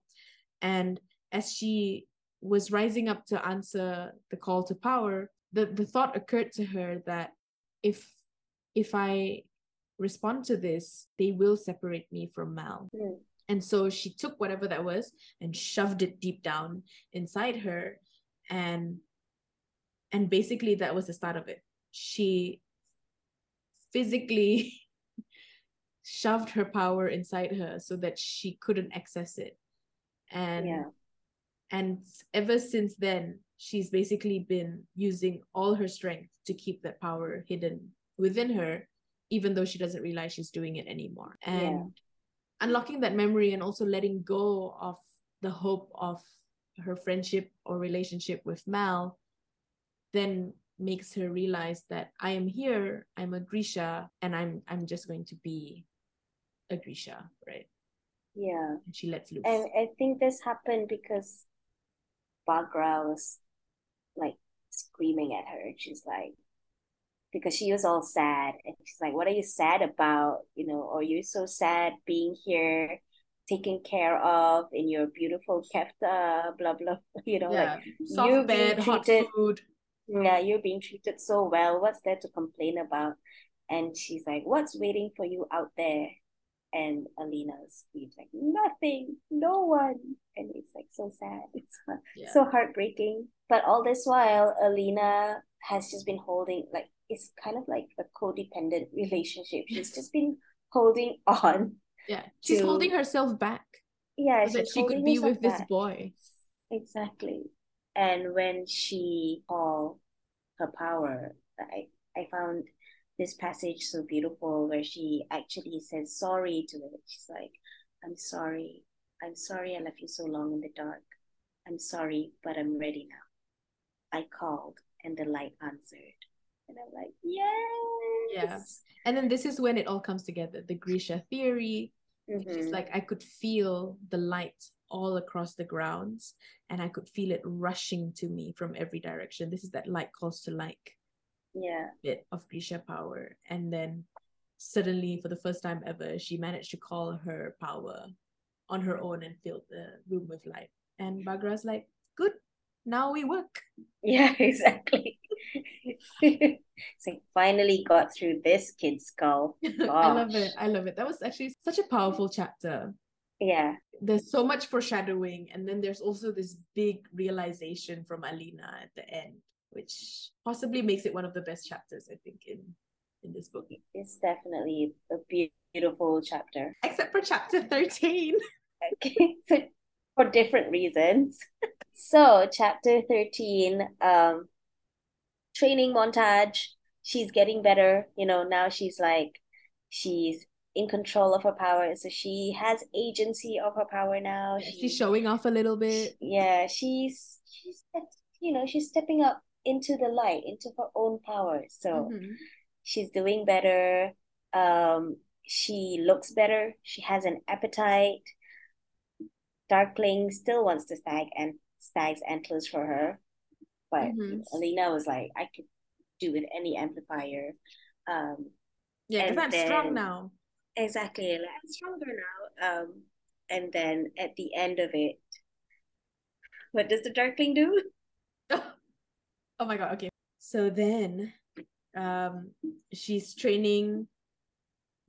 And as she was rising up to answer the call to power, the, the thought occurred to her that if if I respond to this, they will separate me from Mal. Mm. And so she took whatever that was and shoved it deep down inside her. and and basically that was the start of it she physically [laughs] shoved her power inside her so that she couldn't access it and Yeah. and ever since then she's basically been using all her strength to keep that power hidden within her even though she doesn't realize she's doing it anymore and Yeah. unlocking that memory and also letting go of the hope of her friendship or relationship with mal then makes her realize that i am here i'm a grisha and i'm i'm just going to be a grisha right Yeah. and she lets loose And I think this happened because Baghra was like screaming at her. She's like, because she was all sad. And she's like, What are you sad about? You know, or you're so sad being here, taken care of in your beautiful kefta, blah, blah. [laughs] You know, yeah like, soft being bed hot treated- food yeah, you're being treated so well. What's there to complain about? And she's like, What's waiting for you out there? And Alina's like, Nothing, no one. And it's like so sad. [laughs] It's yeah so heartbreaking. But all this while, Alina has just been holding like it's kind of like a codependent [laughs] relationship. She's just been holding [laughs] on. yeah she's to- holding herself back Yeah, so that she could be with this boy Exactly. And when she called her power, I I found this passage so beautiful where she actually says sorry to it. She's like, I'm sorry. I'm sorry I left you so long in the dark. I'm sorry, but I'm ready now. I called and the light answered. And I'm like, yes. and then this is when it all comes together the grisha theory She's Mhm. like, I could feel the light all across the grounds and I could feel it rushing to me from every direction. This is that light calls to like yeah. bit of Grisha power. And then suddenly, for the first time ever, she managed to call her power on her own and filled the room with light. And Baghra's like, good, now we work. [laughs] Yeah, exactly. [laughs] it's like finally got through this kid's skull. [laughs] I love it. I love it. That was actually such a powerful chapter. Yeah. there's so much foreshadowing and then there's also this big realization from alina at the end which possibly makes it one of the best chapters i think in in this book It's definitely a beautiful chapter. except for chapter 13 [laughs] Okay, so [laughs] for different reasons. So chapter 13, um, training montage. She's getting better. You know, now she's like she's in control of her power. So she has agency of her power now. she's showing off a little bit yeah, she's she's you know, she's stepping up into the light, into her own power. So Mhm. she's doing better. Um, she looks better. She has an appetite. Darkling still wants to stag and stag's antlers for her, but Mhm. Alina was like, I could do with any amplifier. Um, yeah because i'm strong now exactly. Like, I'm stronger now. Um, and then at the end of it, what does the Darkling do? [laughs] oh my god okay so then um she's training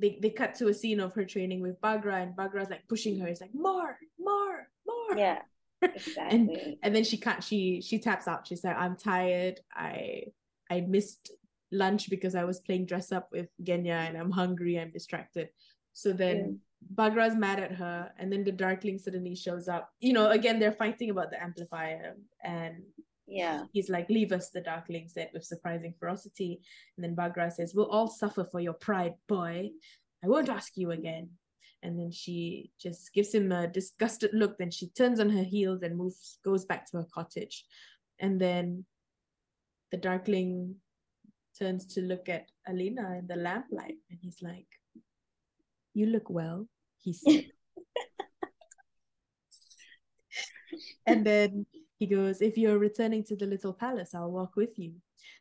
they, they cut to a scene of her training with baghra and baghra's like pushing her it's like more more more Yeah, [laughs] exactly. and then she can't she she taps out she's like i'm tired i i missed lunch because i was playing dress up with genya and i'm hungry i'm distracted. So then baghra's mad at her and then the darkling suddenly shows up. You know again they're fighting about the amplifier and yeah. he's like leave us the darkling said with surprising ferocity. And then baghra says we'll all suffer for your pride boy. I won't ask you again. And then she just gives him a disgusted look. Then she turns on her heels and moves goes back to her cottage. And then the darkling turns to look at alina in the lamplight and he's like you look well he said. [laughs] And then he goes if you're returning to the little palace i'll walk with you.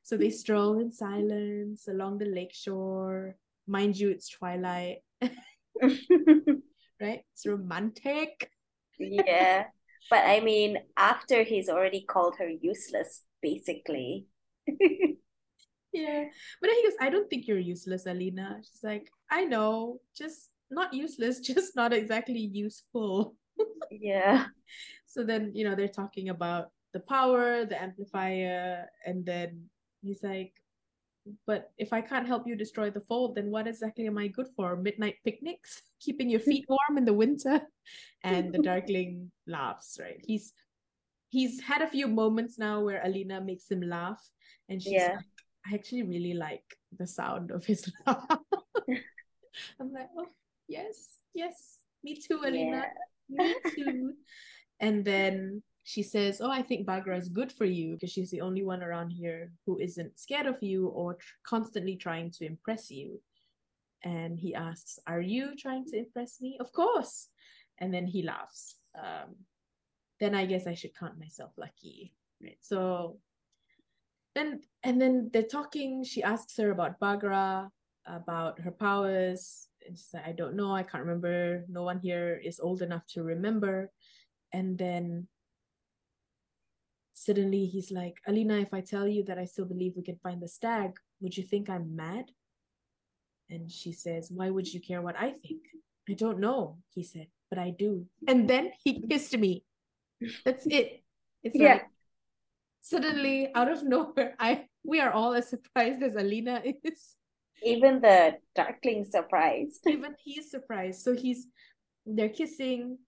So they stroll in silence along the lake shore. Mind you it's twilight. [laughs] Right? It's romantic. Yeah. But I [laughs] mean, after he's already called her useless, basically. Yeah. But then he goes, I don't think you're useless, Alina. She's like, I know, just not useless, [laughs] just not exactly useful. Yeah. [laughs] So then, you know, they're talking about the power, the amplifier, and then he's like, but if I can't help you destroy the fold, then what exactly am I good for? Midnight picnics, [laughs] keeping your feet warm in the winter, and the Darkling laughs. Right? He's he's had a few moments now where Alina makes him laugh, and she's yeah. like, I actually really like the sound of his [laughs] laugh. I'm like, oh yes, yes, me too, Alina, yeah. me too. and then she says, Oh, I think Baghra is good for you because she's the only one around here who isn't scared of you or tr- constantly trying to impress you. And he asks, Are you trying to impress me? Of course. And then he laughs. Um, then I guess I should count myself lucky. Right. So then, and then they're talking. She asks her about Baghra, about her powers. And she's like, I don't know. I can't remember. No one here is old enough to remember. And then suddenly he's like, Alina, if I tell you that I still believe we can find the stag, would you think I'm mad? And she says, Why would you care what I think? I don't know, he said, but I do. And then he kissed me. That's it. It's yeah. like suddenly out of nowhere, I we are all as surprised as Alina is. Even the darkling surprised. Even he's surprised. So he's they're kissing,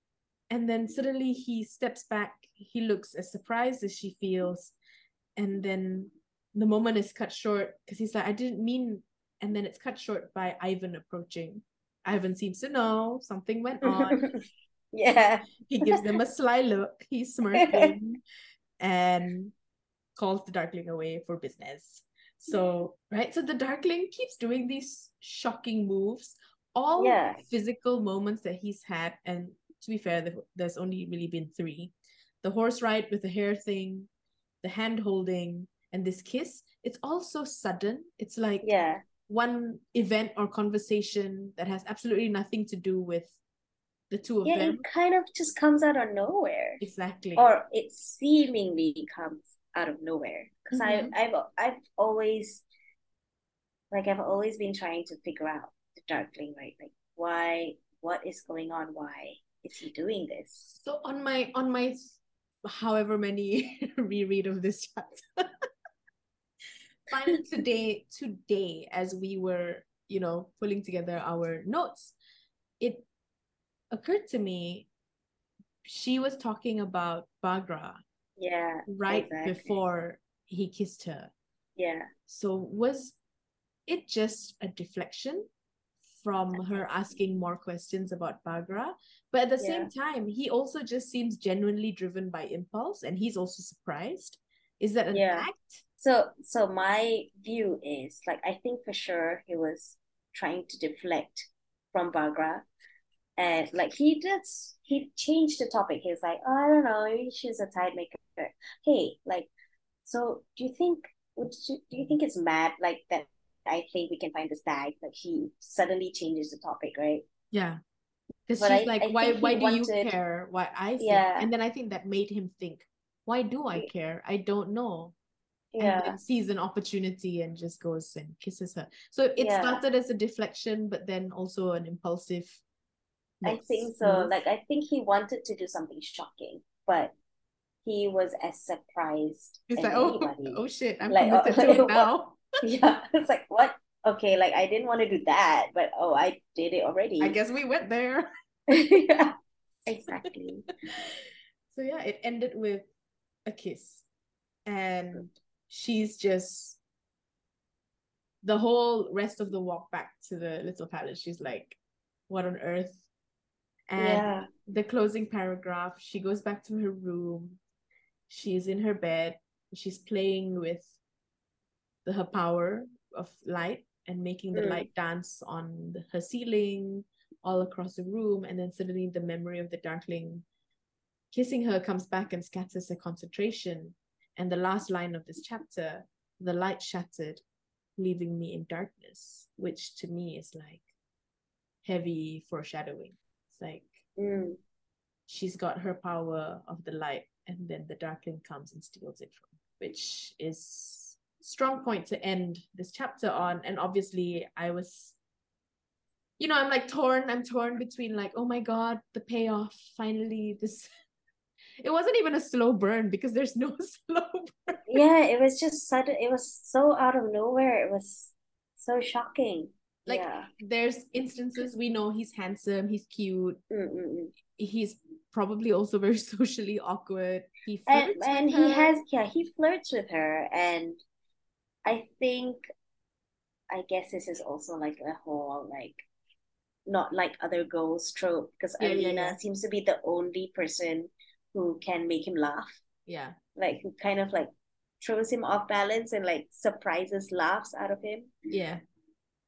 and then suddenly he steps back. He looks as surprised as she feels. And then the moment is cut short because he's like i didn't mean and then it's cut short by ivan approaching. Ivan seems to know something went [laughs] on. Yeah. He gives them a sly look. He's [laughs] smirking. And calls the darkling away for business hmm. so right so the darkling keeps doing these shocking moves all yeah. physical moments that he's had and to be fair, there's only really been three. The horse ride with the hair thing, the hand holding, and this kiss. It's all so sudden. It's like yeah. one event or conversation that has absolutely nothing to do with the two of yeah, them. It kind of just comes out of nowhere. Exactly. Or it seemingly comes out of nowhere. Because mm-hmm. I I've I've always like I've always been trying to figure out the darkling, right? Like why what is going on? Why? is he doing this? So on my on my however many [laughs] reread of this chapter, finally [laughs] today today as we were you know pulling together our notes, it occurred to me she was talking about Baghra. Yeah. Right exactly. before he kissed her. Yeah. So was it just a deflection from her asking more questions about Baghra. But at the yeah. same time, he also just seems genuinely driven by impulse and he's also surprised. Is that an yeah. act? So so my view is like I think for sure he was trying to deflect from Baghra. And like he just he changed the topic. He was like, oh, I don't know, she's a tide maker. Hey, like, so do you think would you, do you think it's mad like that I think we can find the stag. Like he suddenly changes the topic, right? Yeah. Because she's I, like, I why why do wanted... you care? Why I think? Yeah. And then I think that made him think, why do I care? I don't know. Yeah. Sees an opportunity and just goes and kisses her. So it yeah. started as a deflection, but then also an impulsive. I think so. Like I think he wanted to do something shocking, but he was as surprised. He's like, oh, [laughs] oh shit, I'm like, committed oh, to it [laughs] now. [laughs] yeah it's like what okay like i didn't want to do that but oh i did it already i guess we went there yeah exactly so yeah it ended with a kiss and she's just the whole rest of the walk back to the little palace she's like what on earth and yeah. the closing paragraph she goes back to her room she's in her bed she's playing with the, her power of light and making the mm. light dance on the, her ceiling all across the room and then suddenly the memory of the darkling kissing her comes back and scatters her concentration and the last line of this chapter the light shattered leaving me in darkness which to me is like heavy foreshadowing it's like mm. she's got her power of the light and then the darkling comes and steals it from which is strong point to end this chapter on. And obviously, I was, you know, I'm like torn. I'm torn between like, oh my god, the payoff finally. This [laughs] it wasn't even a slow burn because there's no [laughs] slow burn. Yeah, it was just sudden. It was so out of nowhere. It was so shocking. Like yeah. there's instances we know he's handsome, he's cute, Mm-mm-mm. he's probably also very [laughs] socially awkward. He and flirts and with he her. has yeah he flirts with her and I think I guess this is also like a whole like not like other girls trope because Yeah, Alina yeah. seems to be the only person who can make him laugh yeah. like who kind of like throws him off balance and like surprises laughs out of him Yeah.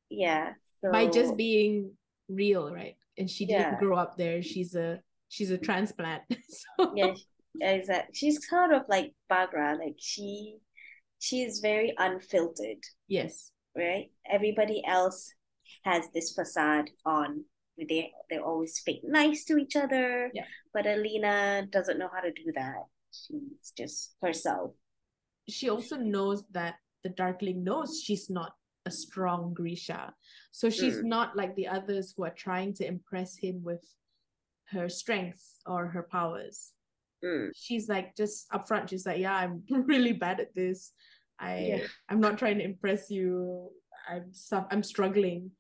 yeah so By just being real, right? And she didn't grow up there. She's a she's a transplant. [laughs] so yeah exactly she's kind of like Baghra like she she's very unfiltered yes. right? Everybody else has this facade on. They they're always fake nice to each other. Yeah. But Alina doesn't know how to do that. She's just herself. she also knows that the Darkling knows she's not a strong Grisha. So she's Mm. not like the others who are trying to impress him with her strength or her powers. Mm. She's like just upfront, she's like, Yeah, I'm [laughs] really bad at this. I Yeah. I'm not trying to impress you. I'm su- I'm struggling.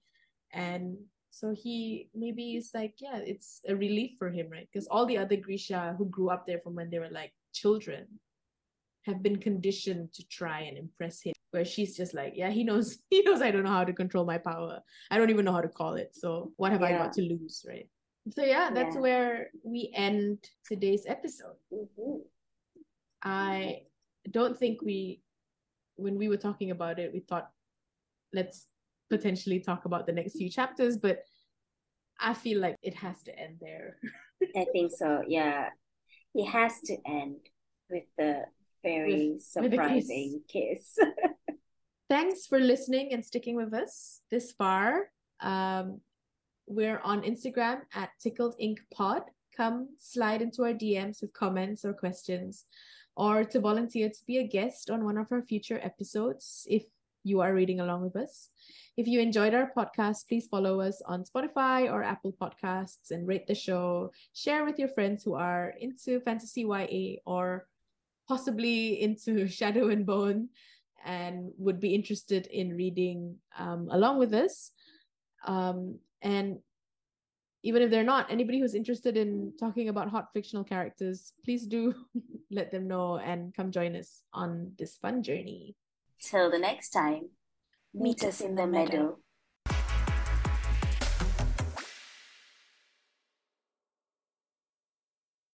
And so he maybe is like, yeah, it's a relief for him, right? Because all the other Grisha who grew up there from when they were like children have been conditioned to try and impress him. Where she's just like, yeah, he knows, [laughs] he knows I don't know how to control my power. I don't even know how to call it. So what have I got to lose, right? So yeah, that's Yeah. where we end today's episode. Mhm. I don't think we, when we were talking about it, we thought, let's potentially talk about the next few chapters, but I feel like it has to end there. [laughs] I think so. Yeah, it has to end with the very With- with kiss. surprising kiss. [laughs] Thanks for listening and sticking with us this far. Um, we're on Instagram at Tickled Ink Pod. Come slide into our DMs with comments or questions, or to volunteer to be a guest on one of our future episodes if you are reading along with us. If you enjoyed our podcast, please follow us on Spotify or Apple Podcasts and rate the show. Share with your friends who are into fantasy YA or possibly into [laughs] Shadow and Bone and would be interested in reading um, along with us. Um, and even if they're not, anybody who's interested in talking about hot fictional characters, please do [laughs] let them know and come join us on this fun journey. Till the next time, meet us in the meadow.